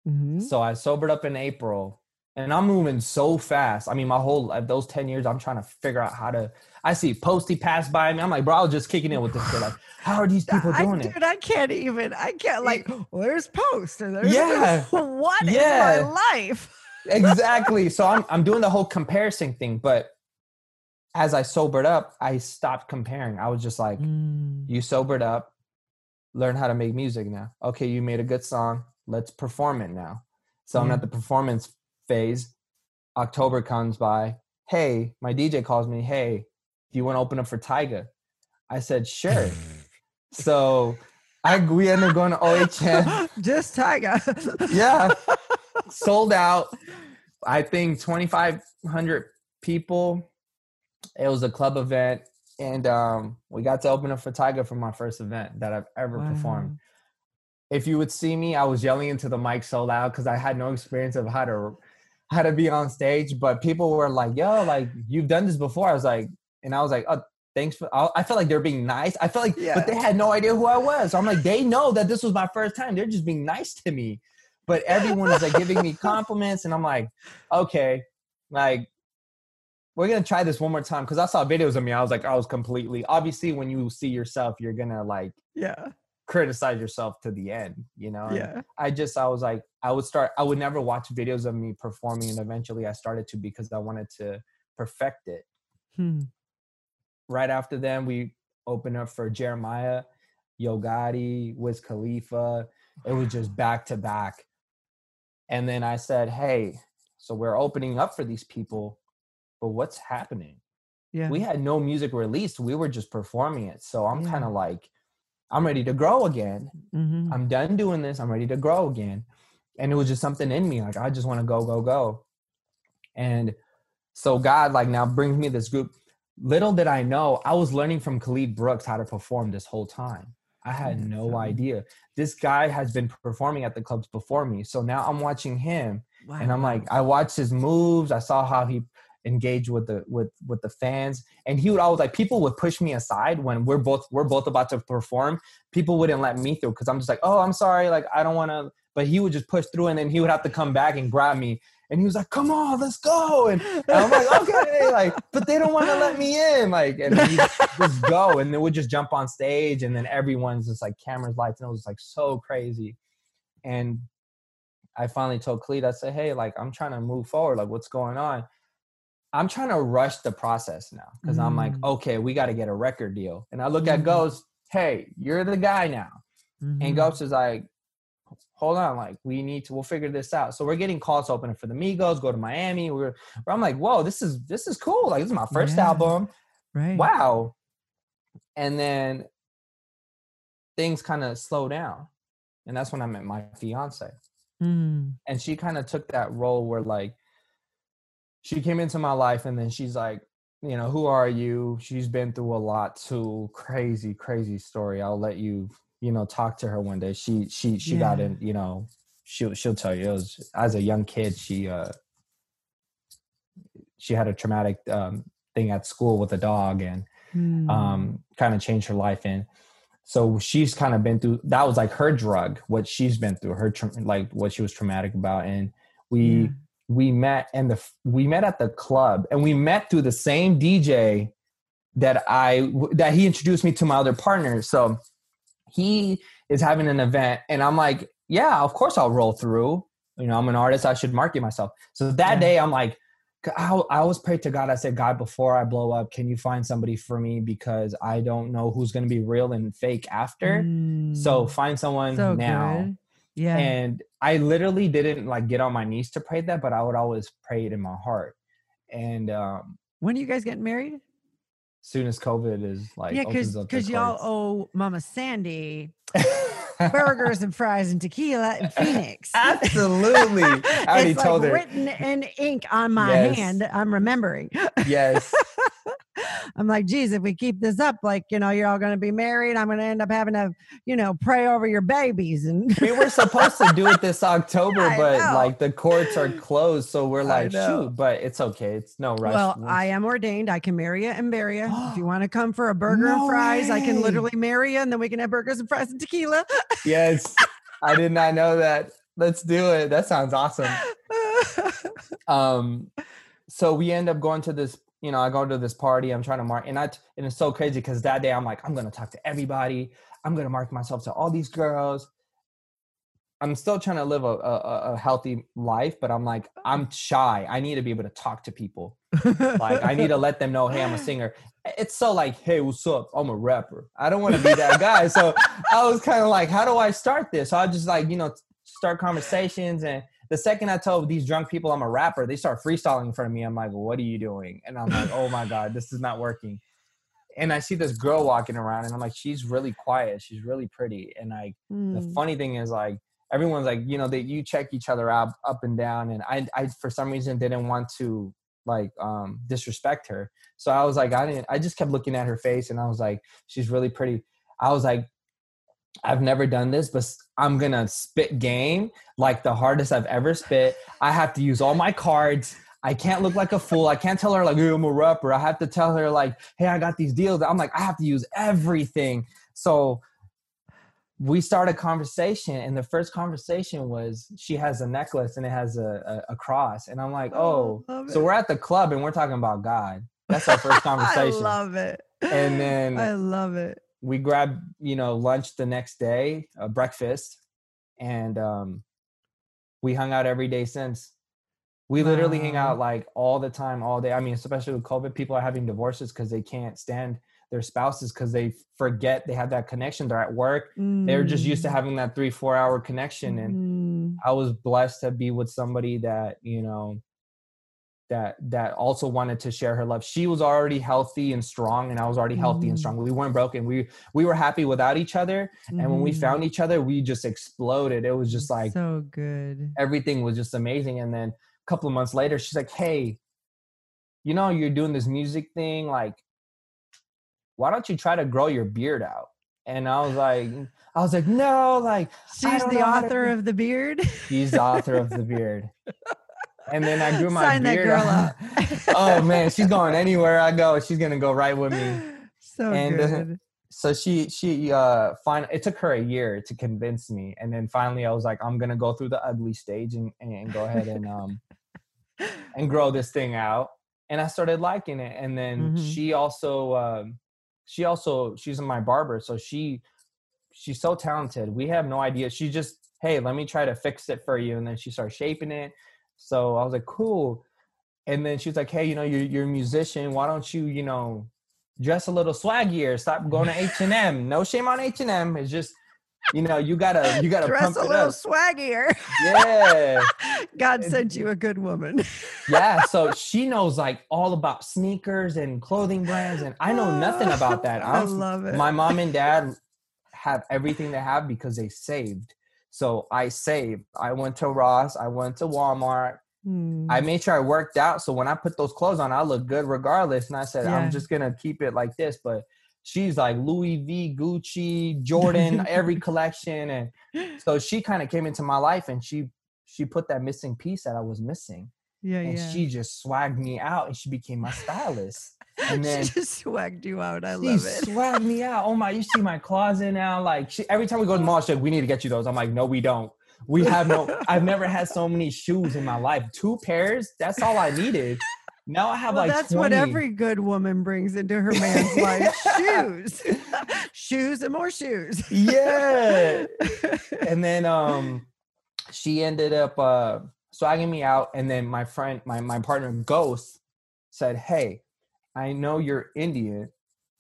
Mm-hmm. So I sobered up in April and I'm moving so fast. I mean, my whole like, those 10 years, I'm trying to figure out how to I see Posty pass by me. I'm like, bro, I was just kicking in with this kid. Like, how are these people doing I, it? Dude, I can't even. I can't like. Where's Post? And there's, yeah. what yeah. is my life? exactly. So I'm I'm doing the whole comparison thing, but as I sobered up, I stopped comparing. I was just like, mm. you sobered up. learn how to make music now. Okay, you made a good song. Let's perform it now. So I'm at the performance phase. October comes by. Hey, my DJ calls me. Hey, do you want to open up for Tyga? I said, sure. so I we ended up going to OHM. Just Tyga. Yeah. Sold out. I think 2,500 people. It was a club event. And um, we got to open up for Tyga for my first event that I've ever performed. If you would see me, I was yelling into the mic so loud because I had no experience of how to how to be on stage. But people were like, "Yo, like you've done this before." I was like, and I was like, "Oh, thanks for." I, I felt like they're being nice. I felt like, Yeah. but they had no idea who I was. So I'm like, they know that this was my first time. They're just being nice to me. But everyone is like giving me compliments, and I'm like, okay, like we're gonna try this one more time because I saw videos of me. I was like, I was completely obviously when you see yourself, you're gonna like Yeah. criticize yourself to the end, you know. And Yeah. I just I was like I would start I would never watch videos of me performing, and eventually I started to because I wanted to perfect it. Hmm. Right after then, we opened up for Jeremih, Yo Gotti, Wiz Khalifa. It was just back to back. And then I said, "Hey, so we're opening up for these people, but what's happening?" Yeah. we had no music released we were just performing it so i'm Yeah. kind of like i'm ready to grow again Mhm. i'm done doing this i'm ready to grow again and it was just something in me like i just want to go go go and so god like now brings me this group little did i know i was learning from khalid brooks how to perform this whole time i had mm, no idea this guy has been performing at the clubs before me so now i'm watching him wow. and I'm like, I watched his moves. I saw how he engaged with the with with the fans, and he would always like people would push me aside when we're both we're both about to perform. People wouldn't let me through because I'm just like, oh, I'm sorry, like I don't want to. But he would just push through, and then he would have to come back and grab me, and he was like, come on, let's go, and, and I'm like, okay, like, but they don't want to let me in, like, and just go, and then would just jump on stage, and then everyone's just like cameras, lights, and it was like so crazy, and I finally told Cleet, I said, hey, like I'm trying to move forward. Like, what's going on? I'm trying to rush the process now because I'm like, Mm. okay, we got to get a record deal. And I look Mhm. at Ghost, hey, you're the guy now. Mhm. And Ghost is like, hold on, like we need to, we'll figure this out. So we're getting calls to open it for the Migos, go to Miami. We're, where I'm like, whoa, this is this is cool. Like this is my first Yeah. album. right. Wow. And then things kind of slow down. And that's when I met my fiance Mm. and she kind of took that role where like she came into my life and then she's like you know who are you she's been through a lot too crazy crazy story i'll let you you know talk to her one day she she she got in you know she'll she'll tell you it was as a young kid she uh she had a traumatic um thing at school with a dog and Mm. um, kind of changed her life in. So she's kind of been through that was like her drug, what she's been through, her tra- like what she was traumatic about, and we Yeah. we met and the we met at the club, and we met through the same DJ that I that he introduced me to my other partner. So he is having an event, and I'm like, yeah, of course I'll roll through. You know, I'm an artist. I should market myself. So that Yeah. day, I'm like, I, I always pray to God. I said, God, before I blow up, can you find somebody for me because I don't know who's going to be real and fake after. So Mm. find someone so now. good. Yeah. And I literally didn't like get on my knees to pray that, but I would always pray it in my heart. And um, when are you guys getting married? Soon as COVID is like, yeah, because because y'all owe Mama Sandi burgers and fries and tequila in Phoenix. Absolutely. I already it's told like her. written in ink on my Yes. hand. I'm remembering. yes. I'm like, geez, if we keep this up, like, you know, you're all going to be married. I'm going to end up having to, you know, pray over your babies. And we were supposed to do it this October, I but know. like the courts are closed. So we're like, shoot, but it's okay. It's no rush. well, I am ordained. I can marry you and bury you. if you want to come for a burger and No fries, I can literally marry you and then we can have burgers and fries and tequila. Yes. I did not know that. Let's do it. That sounds awesome. Um, so we end up going to this, you know, I go to this party, I'm trying to mark, and I, and it's so crazy because that day I'm like, I'm gonna talk to everybody, I'm gonna mark myself to all these girls. I'm still trying to live a, a, a healthy life, but I'm like, I'm shy. I need to be able to talk to people. like I need to let them know, hey, I'm a singer. It's so like, hey, what's up? I'm a rapper. I don't want to be that guy. So I was kind of like, how do I start this? So I just like, you know, start conversations. And the second I told these drunk people I'm a rapper, they start freestyling in front of me. I'm like, what are you doing? And I'm like, oh my God, this is not working. And I see this girl walking around and I'm like, she's really quiet. She's really pretty. And like, mm. the hmm. funny thing is like, everyone's like, you know, that you check each other out up and down. And I, I, for some reason didn't want to like um disrespect her. So I was like, I didn't, I just kept looking at her face and I was like, she's really pretty. I was like, I've never done this, but I'm gonna spit game like the hardest I've ever spit. I have to use all my cards. I can't look like a fool. I can't tell her like, hey, I'm a rapper. I have to tell her like, hey, I got these deals. I'm like, I have to use everything. So we start a conversation and the first conversation was she has a necklace and it has a, a, a cross and i'm like oh, oh so we're at the club and we're talking about god that's our first conversation i love it and then i love it we grabbed you know lunch the next day a breakfast and um we hung out every day since we wow. literally hang out like all the time all day i mean especially with covid people are having divorces because they can't stand their spouses because they forget they have that connection. They're at work. Mm. They're just used to mm. having that three, four hour connection. And mm. I was blessed to be with somebody that, you know, that that also wanted to share her love. She was already healthy and strong, and I was already healthy mm. and strong. We weren't broken. We we were happy without each other. Mm. And when we found mm. each other, we just exploded. It was just like so good. Everything was just amazing. And then a couple of months later, she's like, Hey, you know, you're doing this music thing, like why don't you try to grow your beard out? And I was like, I was like, no, like she's the author of the beard. She's the author of the beard. And then I grew my Sign beard. That girl out. oh man, she's going anywhere I go. She's gonna go right with me. So and, good. Uh, so she she uh fine it took her a year to convince me and then finally i was like i'm gonna go through the ugly stage and, and go ahead and um and grow this thing out and i started liking it and then mm-hmm. she also um she also she's my barber, so she she's so talented. We have no idea. She just hey, let me try to fix it for you, and then she starts shaping it. So I was like, cool. And then she was like, hey, you know, you're you're a musician. Why don't you, you know, dress a little swaggier? Stop going to H and M. No shame on H and M. It's just you know, you gotta you gotta dress a little swaggier. Yeah. God sent you a good woman. yeah. So she knows like all about sneakers and clothing brands, and I know nothing about that. I'm, I love it. My mom and dad have everything they have because they saved. So I saved. I went to Ross. I went to Walmart. Hmm. I made sure I worked out. So when I put those clothes on, I look good regardless. And I said, yeah. I'm just gonna keep it like this. But she's like Louis V, Gucci, Jordan, every collection, and so she kind of came into my life and she she put that missing piece that I was missing. Yeah, and yeah. she just swagged me out, and she became my stylist. And then she just swagged you out. I love it. Swagged me out. Oh my! You see my closet now. Like she, every time we go to the mall, she's like, "We need to get you those." I'm like, "No, we don't." We have no. I've never had so many shoes in my life. Two pairs. That's all I needed. Now I have well, like that's 20. what every good woman brings into her man's life: shoes, shoes, and more shoes. yeah. and then um, she ended up uh swagging me out, and then my friend, my my partner Ghost, said, "Hey, I know you're Indian.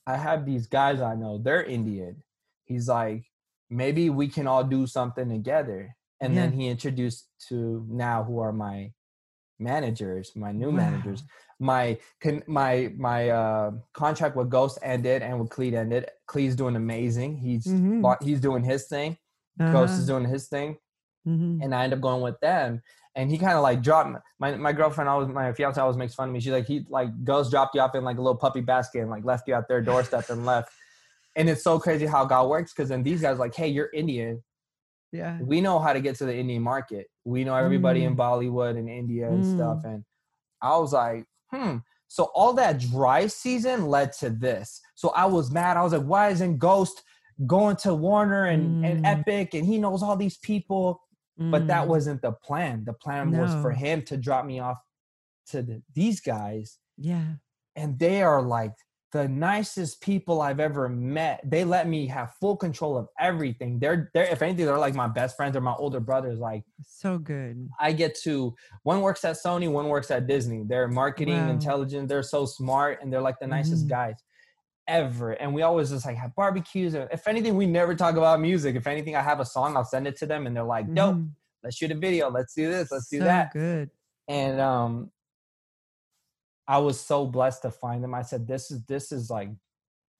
I have these guys I know. They're Indian." He's like, maybe we can all do something together. And yeah. then he introduced to now who are my managers, my new wow. managers. My my my uh, contract with Ghost ended and with Cleat ended. Cleat's doing amazing. He's mm-hmm. he's doing his thing. Uh-huh. Ghost is uh-huh. doing his thing. Mm-hmm. And I end up going with them. And he kind of like dropped my my girlfriend. Always my fiance always makes fun of me. She's like he like goes dropped you off in like a little puppy basket and like left you out their doorstep and left. And it's so crazy how God works because then these guys like, hey, you're Indian yeah we know how to get to the indian market we know everybody mm. in bollywood and india and mm. stuff and i was like hmm so all that dry season led to this so i was mad i was like why isn't ghost going to warner and, mm. and epic and he knows all these people but that mm. wasn't the plan the plan no. was for him to drop me off to the, these guys yeah and they are like the nicest people I've ever met. They let me have full control of everything. They're they're if anything, they're like my best friends or my older brothers. Like so good. I get to one works at Sony, one works at Disney. They're marketing wow. intelligent. They're so smart and they're like the nicest mm-hmm. guys ever. And we always just like have barbecues. If anything, we never talk about music. If anything, I have a song, I'll send it to them and they're like, "Nope, mm. let's shoot a video. Let's do this. Let's do that. Good. And um I was so blessed to find them. I said, this is this is like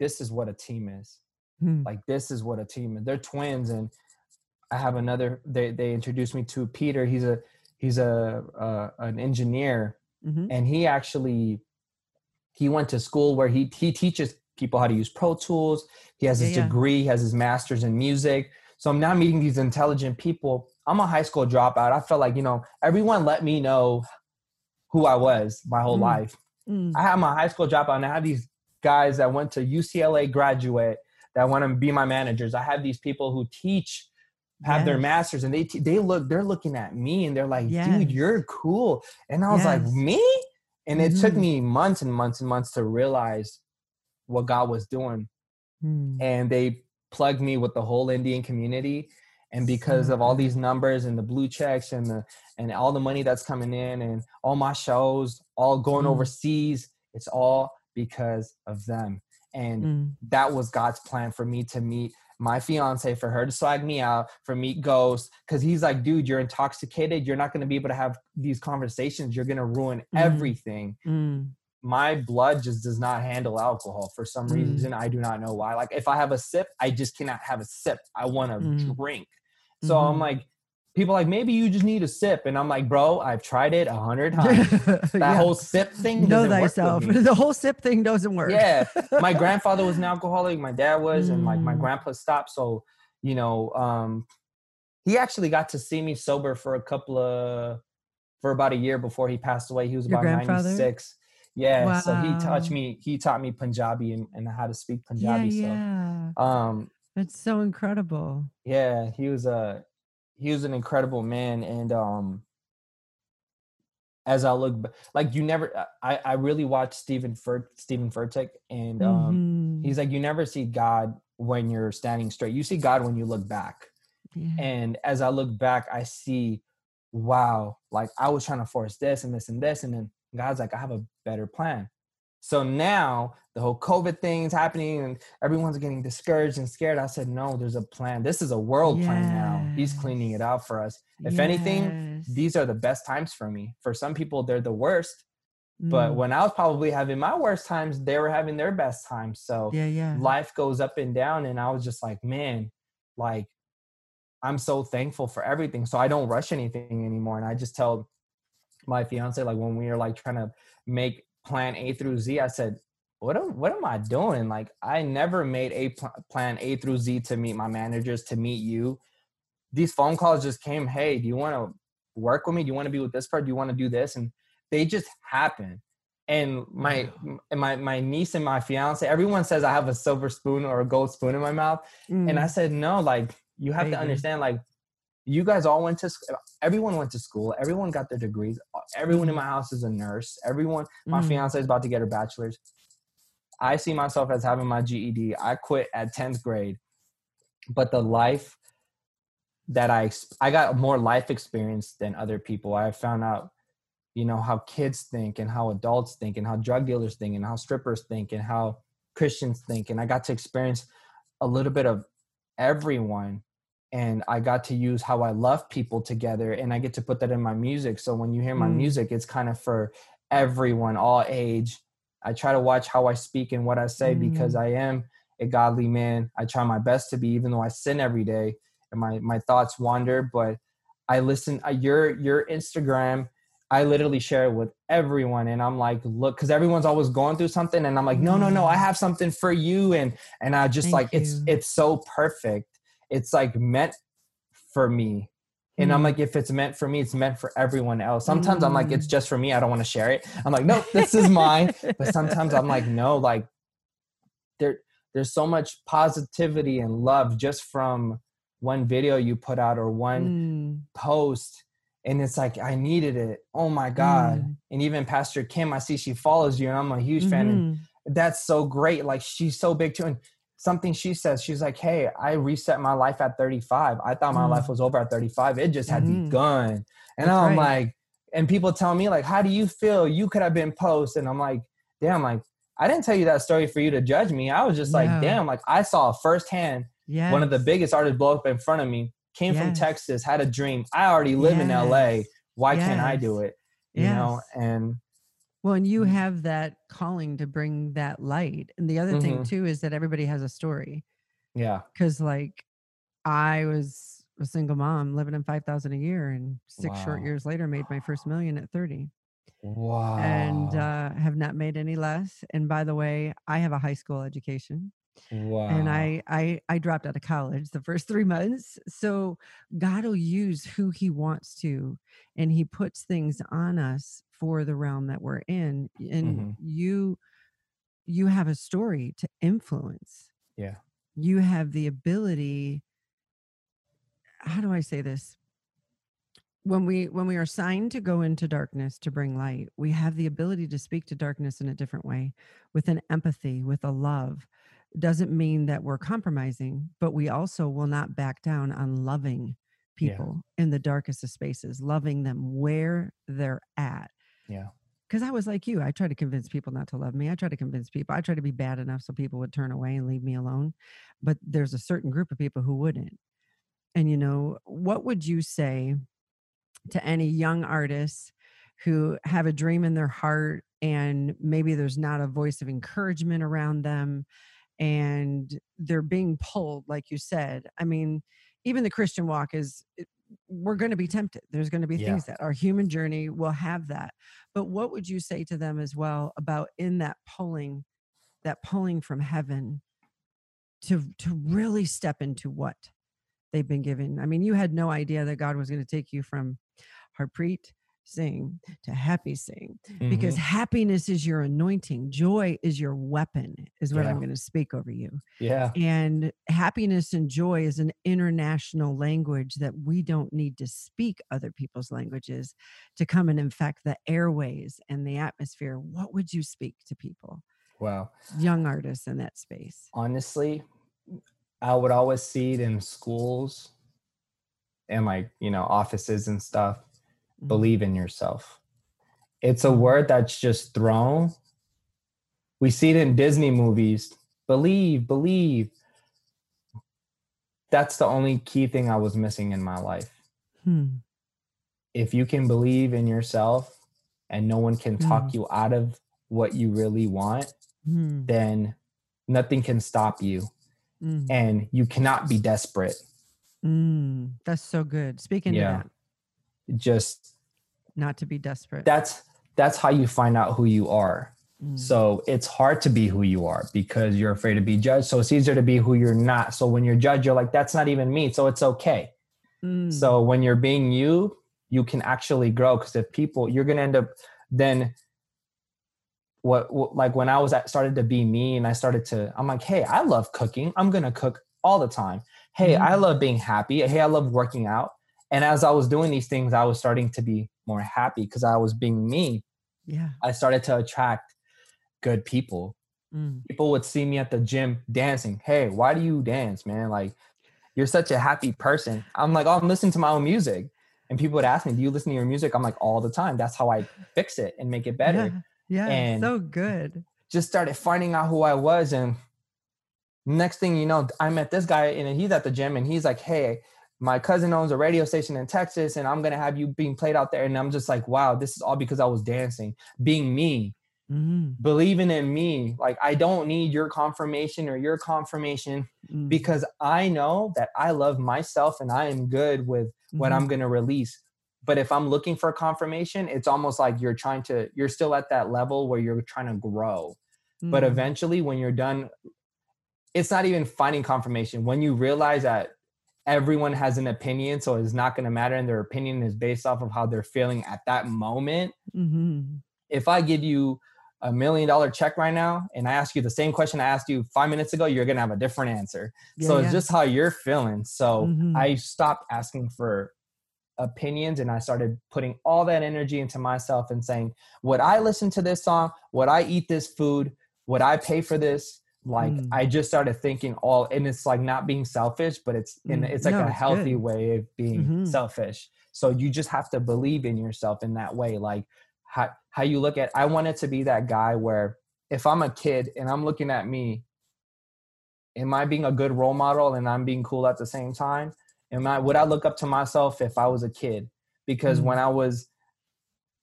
this is what a team is. Hmm. Like this is what a team is. They're twins and I have another they they introduced me to Peter. He's a he's a uh, an engineer mm-hmm. and he actually he went to school where he he teaches people how to use Pro Tools. He has his yeah, degree, he has his master's in music. So I'm now meeting these intelligent people. I'm a high school dropout. I felt like, you know, everyone let me know who I was my whole mm. life. Mm. I have my high school dropout and I have these guys that went to UCLA graduate that want to be my managers. I have these people who teach have yes. their masters and they they look they're looking at me and they're like yes. dude you're cool and i was yes. like me and it mm-hmm. took me months and months and months to realize what God was doing. Mm. And they plugged me with the whole Indian community. And because of all these numbers and the blue checks and the and all the money that's coming in and all my shows all going mm. overseas, it's all because of them. And mm. that was God's plan for me to meet my fiance for her to swag me out for meet ghost because he's like dude you're intoxicated you're not going to be able to have these conversations you're going to ruin mm. everything mm my blood just does not handle alcohol for some mm. reason. I do not know why. Like if I have a sip, I just cannot have a sip. I want to mm. drink. So mm-hmm. I'm like, people like maybe you just need a sip, and I'm like, bro, I've tried it a hundred times. that yeah. whole sip thing. Know thyself. The whole sip thing doesn't work. Yeah, my grandfather was an alcoholic. My dad was, and like my mm. grandpa stopped. So you know, um, he actually got to see me sober for a couple of for about a year before he passed away. He was Your about 96 yeah wow. so he taught me he taught me punjabi and, and how to speak punjabi yeah, so um that's so incredible yeah he was a he was an incredible man and um as I look like you never I I really watched Stephen Fur Steven Furtick and um mm-hmm. he's like you never see God when you're standing straight. You see God when you look back. Yeah. And as I look back I see wow, like I was trying to force this and this and this and then God's like, I have a better plan. So now the whole COVID thing's happening and everyone's getting discouraged and scared. I said, no, there's a plan. This is a world yes. plan now. He's cleaning it out for us. If yes. anything, these are the best times for me. For some people, they're the worst. Mm. But when I was probably having my worst times, they were having their best times. So yeah, yeah. life goes up and down. And I was just like, man, like I'm so thankful for everything. So I don't rush anything anymore. And I just tell my fiance like when we were like trying to make plan A through Z, I said, "What am what am I doing? Like I never made a pl- plan A through Z to meet my managers to meet you. These phone calls just came. Hey, do you want to work with me? Do you want to be with this part? Do you want to do this? And they just happen. And my my my niece and my fiance, everyone says I have a silver spoon or a gold spoon in my mouth, mm. and I said no. Like you have Maybe. to understand, like you guys all went to everyone went to school everyone got their degrees everyone in mm-hmm. my house is a nurse everyone my mm. fiance is about to get her bachelor's. I see myself as having my ged i quit at 10th grade but the life that i i got more life experience than other people. I found out you know how kids think and how adults think and how drug dealers think and how strippers think and how christians think. And i got to experience a little bit of everyone and I got to use how I love people together and I get to put that in my music. So when you hear my mm. music, it's kind of for everyone, all age. I try to watch how I speak and what I say mm. because I am a godly man. I try my best to be, even though I sin every day and my, my thoughts wander, but I listen, uh, your, your Instagram, I literally share it with everyone and I'm like, look, cause everyone's always going through something. And I'm like, no, no, no, I mm. have something for you. And, and I just Thank like, you. it's, it's so perfect it's like meant for me and I'm like, if it's meant for me, it's meant for everyone else. Sometimes mm. I'm like, it's mm. just for me. I don't want to share it. I'm like, no, this is mine. but sometimes I'm like, no, like there, there's so much positivity and love just from one video you put out or one mm. post. And it's like, I needed it. Oh my God. Mm. And even Pastor Kim, I see she follows you and I'm a huge mm-hmm. fan. And mm-hmm. that's so great. Like she's so big too. And something she says, she's like, Hey, I reset my life at 35. I thought my mm. life was over at 35. It just had mm. begun. And that's I'm right. like, and people tell me, like, how do you feel? You could have been post. And I'm like, damn, like, I didn't tell you that story for you to judge me. I was just like, damn, like I saw firsthand yes. one of the biggest artists blow up in front of me, came yes. from Texas, had a dream. I already live yes. in LA. Why can't I do it? You know, and well, and you mm. have that calling to bring that light. And the other mm-hmm. thing too is that everybody has a story. Yeah. Cause like I was a single mom living in 5,000 a year and six wow. short years later made my first million at 30. Wow. And uh, have not made any less. And by the way, I have a high school education. Wow. And I, I I dropped out of college the first three months. So God will use who he wants to, and he puts things on us for the realm that we're in. And mm-hmm. you you have a story to influence. Yeah. You have the ability, how do I say this? when we when we are signed to go into darkness to bring light we have the ability to speak to darkness in a different way with an empathy with a love doesn't mean that we're compromising but we also will not back down on loving people yeah. in the darkest of spaces loving them where they're at yeah because I was like you. I tried to convince people not to love me. I tried to convince people. I tried to be bad enough so people would turn away and leave me alone. But there's a certain group of people who wouldn't. And, you know, what would you say to any young artists who have a dream in their heart and maybe there's not a voice of encouragement around them and they're being pulled like you said i mean even the christian walk is we're going to be tempted. There's going to be yeah. things that our human journey will have that. But what would you say to them as well about in that pulling that pulling from heaven to to really step into what they've been given i mean you had no idea that god was going to take you from Harpreet Singh to Happy Singh mm-hmm. because happiness is your anointing joy is your weapon is what yeah. i'm going to speak over you yeah and happiness and joy is an international language that we don't need to speak other people's languages to come and infect the airways and the atmosphere what would you speak to people wow young artists in that space honestly i would always see it in schools and like you know offices and stuff. Believe in yourself. It's a word that's just thrown. We see it in Disney movies. Believe, believe. That's the only key thing I was missing in my life. Hmm. If you can believe in yourself and no one can talk mm. you out of what you really want, mm. then nothing can stop you. Mm. And you cannot be desperate. Mm, that's so good. Speaking yeah. to that just not to be desperate. That's that's how you find out who you are. Mm. so it's hard to be who you are because you're afraid to be judged. So it's easier to be who you're not. So when you're judged you're like that's not even me. So it's okay. Mm. so when you're being you you can actually grow because if people you're to end up then what, what, like when i was at started to be me and i started to i'm like hey i love cooking. I'm to cook all the time. Hey mm. i love being happy. Hey i love working out and as i was doing these things i was starting to be more happy because i was being me. Yeah. I started to attract good people. Mm. people would see me at the gym dancing. Hey why do you dance man? Like you're such a happy person. I'm like oh i'm listening to my own music. And people would ask me do you listen to your music? I'm like all the time. That's how i fix it and make it better. Yeah, yeah and so good. just started finding out who i was and next thing you know i met this guy and he's at the gym and he's like hey my cousin owns a radio station in Texas and I'm going to have you being played out there. And I'm just like, wow, this is all because I was dancing, being me, mm-hmm. believing in me. Like, I don't need your confirmation or your confirmation mm-hmm. because I know that I love myself and I am good with mm-hmm. what I'm going to release. But if I'm looking for confirmation, it's almost like you're trying to, you're still at that level where you're trying to grow. But mm-hmm. eventually, when you're done, it's not even finding confirmation. When you realize that everyone has an opinion, so it's not going to matter, and their opinion is based off of how they're feeling at that moment. Mm-hmm. If I give you a million dollar check right now and I ask you the same question I asked you five minutes ago, you're gonna have a different answer. Yeah, so it's just how you're feeling. So mm-hmm. I stopped asking for opinions and I started putting all that energy into myself and saying, would I listen to this song? Would I eat this food? would I pay for this? Like Mm. I just started thinking all, and it's like not being selfish, but it's in Mm. it's like No, a healthy good. way of being Mhm. selfish. So you just have to believe in yourself in that way. Like how how you look at. I wanted to be that guy where if I'm a kid and I'm looking at me, am I being a good role model and I'm being cool at the same time? Am I would I look up to myself if I was a kid? Because Mm. when I was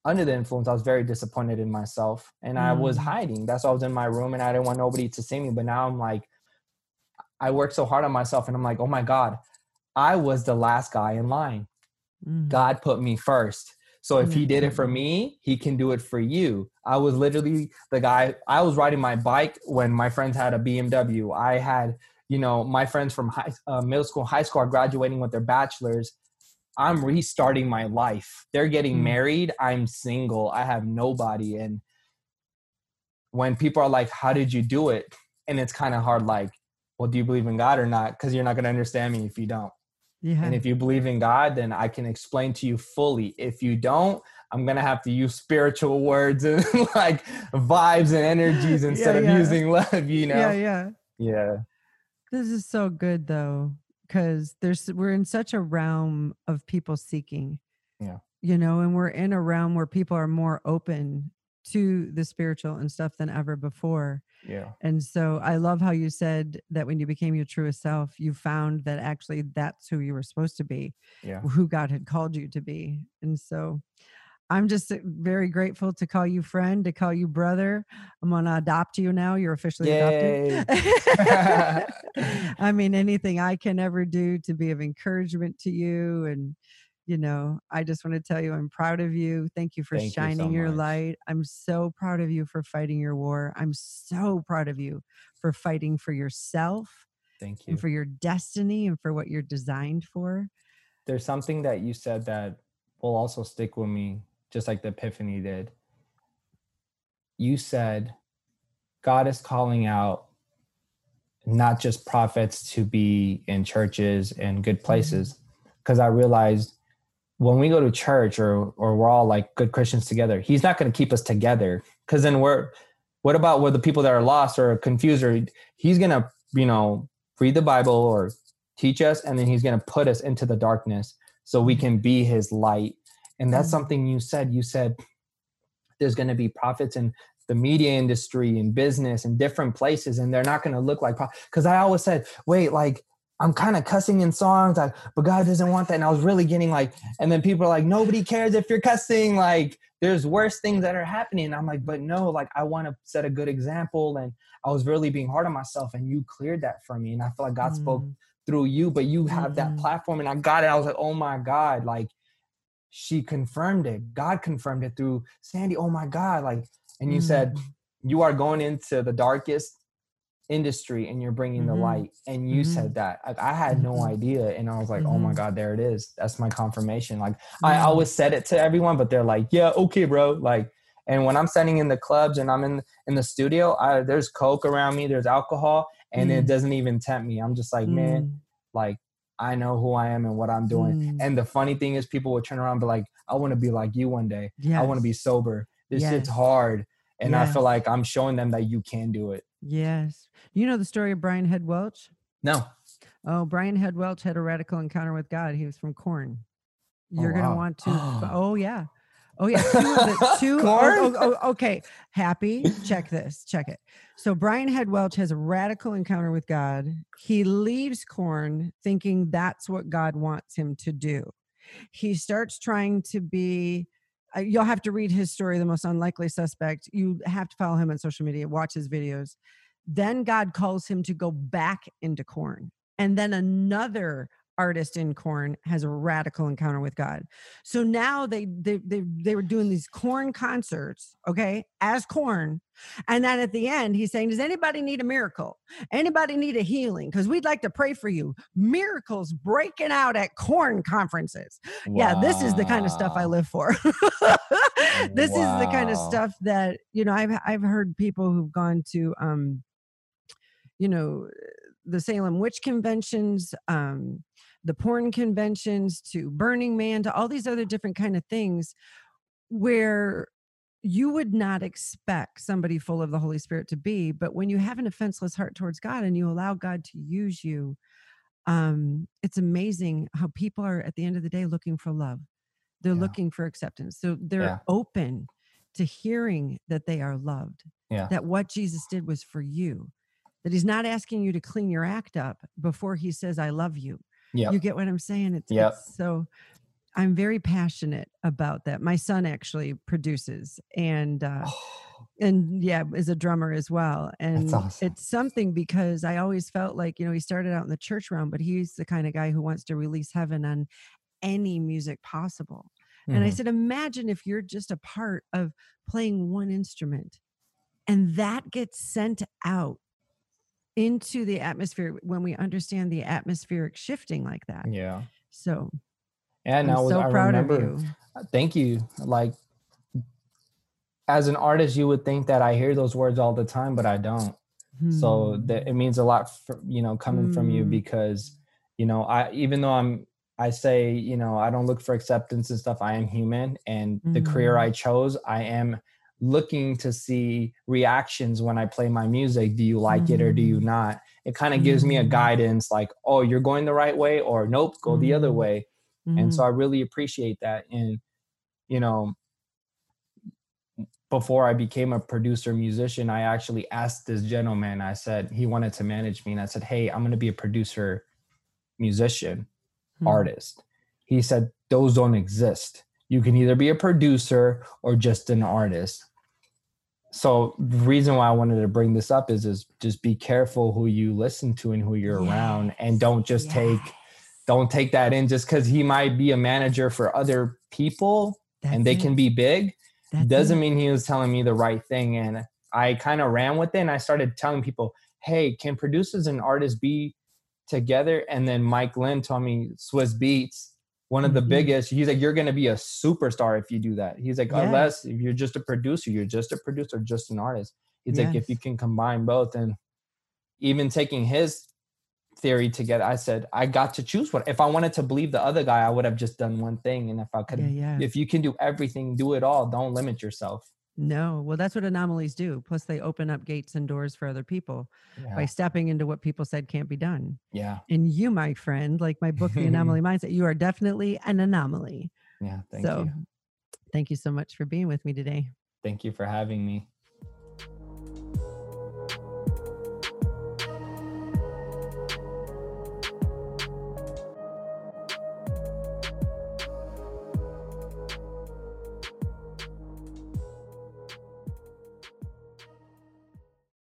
under the influence, I was very disappointed in myself and I was Mm. hiding. That's why I was in my room and I didn't want nobody to see me. But now I'm like, I worked so hard on myself and I'm like, oh my God, I was the last guy in line. Mm. God put me first. So if he did it for me, he can do it for you. I was literally the guy, I was riding my bike when my friends had a BMW. I had, you know, my friends from high, uh, middle school, high school are graduating with their bachelors. I'm restarting my life. They're getting Mm. married. I'm single. I have nobody. And when people are like, How did you do it? And it's kind of hard, like, Well, do you believe in God or not? Because you're not going to understand me if you don't. yeah. And if you believe in God, then I can explain to you fully. If you don't, I'm gonna have to use spiritual words and like vibes and energies instead Yeah, of using love, you know? yeah, yeah. Yeah. This is so good though, because there's we're in such a realm of people seeking. Yeah. You know, and we're in a realm where people are more open to the spiritual and stuff than ever before. Yeah. And so I love how you said that when you became your truest self, you found that actually that's who you were supposed to be, Yeah. who God had called you to be. And so I'm just uh, very grateful to call you friend, to call you brother. I'm going to adopt you now. You're officially Yay. adopted. I mean, anything I can ever do to be of encouragement to you. And, you know, I just want to tell you I'm proud of you. Thank you for Thank you so shining your much. light. I'm so proud of you for fighting your war. I'm so proud of you for fighting for yourself Thank you. and for your destiny and for what you're designed for. There's something that you said that will also stick with me, just like the Epiphany did. You said God is calling out not just prophets to be in churches and good mm-hmm. places. Because I realized when we go to church or or we're all like good Christians together, he's not going to keep us together. Because then we're what about with the people that are lost or confused or he's going to, you know, read the Bible or teach us and then he's going to put us into the darkness so we can be his light. And that's Mhm. something you said. You said there's going to be prophets in the media industry and business and different places and they're not going to look like because i always said wait like i'm kind of cussing in songs like but god doesn't want that and i was really getting like and then people are like nobody cares if you're cussing like there's worse things that are happening and i'm like but no like i want to set a good example and i was really being hard on myself and you cleared that for me and i feel like god spoke Mm. through you but you have that Mhm. platform and i got it i was like oh my god like she confirmed it god confirmed it through Sandi oh my god like and you said Mm. you are going into the darkest industry and you're bringing the Mhm. light and you Mhm. said that like, i had no Mhm. idea and i was like oh my Mhm. god there it is that's my confirmation like i always said it to everyone but they're like yeah okay bro like and when i'm standing in the clubs and i'm in in the studio I, there's coke around me there's alcohol and it Mm. doesn't even tempt me i'm just like man Mm. like i know who i am and what i'm doing Mm. and the funny thing is people would turn around and be like i want to be like you one day yes. I want to be sober. This shit's hard. And I feel like I'm showing them that you can do it. Yes. You know the story of Brian Head Welch? No. Oh, Brian Head Welch had a radical encounter with God. He was from Korn. Oh, You're gonna want to. oh yeah. Oh yeah. Two of the two. oh, oh, oh, okay. Happy. Check this. Check it. So Brian Head Welch has a radical encounter with God. He leaves Korn thinking that's what God wants him to do. He starts trying to be. Uh, you'll have to read his story, The Most Unlikely Suspect. You have to follow him on social media, watch his videos. Then God calls him to go back into Korn. And then another artist in Korn has a radical encounter with God. So now they they they, they were doing these Korn concerts, okay, as Korn. And then at the end, he's saying, Does anybody need a miracle? Anybody need a healing? Because we'd like to pray for you. Miracles breaking out at Korn conferences. Yeah, this is the kind of stuff I live for. this is the kind of stuff that, you know, I've I've heard people who've gone to um, you know, the Salem witch conventions, um, the porn conventions, to Burning Man, to all these other different kind of things where you would not expect somebody full of the Holy Spirit to be, but when you have an offenseless heart towards God and you allow God to use you, um, it's amazing how people are at the end of the day looking for love. They're Yeah. looking for acceptance. So they're Yeah. open to hearing that they are loved, Yeah. that what Jesus did was for you, that he's not asking you to clean your act up before he says, I love you. Yep. You get what I'm saying? It's, Yep. it's so I'm very passionate about that. My son actually produces and uh Oh, and yeah, is a drummer as well. And awesome. it's something because I always felt like, you know, he started out in the church realm, but he's the kind of guy who wants to release heaven on any music possible. And I Mhm. said, imagine if you're just a part of playing one instrument and that gets sent out into the atmosphere when we understand the atmospheric shifting like that. yeah. So And I'm I was so I proud remember of you. thank you. Like as an artist, you would think that I hear those words all the time, but I don't. So Hmm. that it means a lot for you know coming from you Mm. because you know I even though I'm I say you know I don't look for acceptance and stuff. I am human, and the career Mm. I chose, I am looking to see reactions when I play my music. Do you like it or do you Mhm. not? It kind of gives me a Mhm. guidance, like oh you're going the right way or nope go the other Mhm. way. And so. I really appreciate that. And you know before I became a producer musician, I actually asked this gentleman, I said, he wanted to manage me. And I said, Hey, I'm going to be a producer musician, Hmm. artist. He said, Those don't exist. You can either be a producer or just an artist. So the reason why I wanted to bring this up is, is just be careful who you listen to and who you're around and don't just take don't take that in just because he might be a manager for other people and they That's can be big That's doesn't it. mean he was telling me the right thing. And I kind of ran with it and I started telling people, hey, can producers and artists be together? And then Mike Lynn told me Swizz Beatz, one of the Mhm. biggest, he's like, you're going to be a superstar if you do that. He's like, Yes. unless if you're just a producer, you're just a producer, just an artist. He's like, if you can combine both and even taking his theory together, I said, I got to choose one. If I wanted to believe the other guy, I would have just done one thing. And if I could Yeah, yeah. if you can do everything, do it all. Don't limit yourself. No, well, that's what anomalies do. Plus, they open up gates and doors for other people by stepping into what people said can't be done. Yeah. And you, my friend, like my book, The Anomaly Mindset, you are definitely an anomaly. Yeah. Thank so, you. thank you so much for being with me today. Thank you for having me.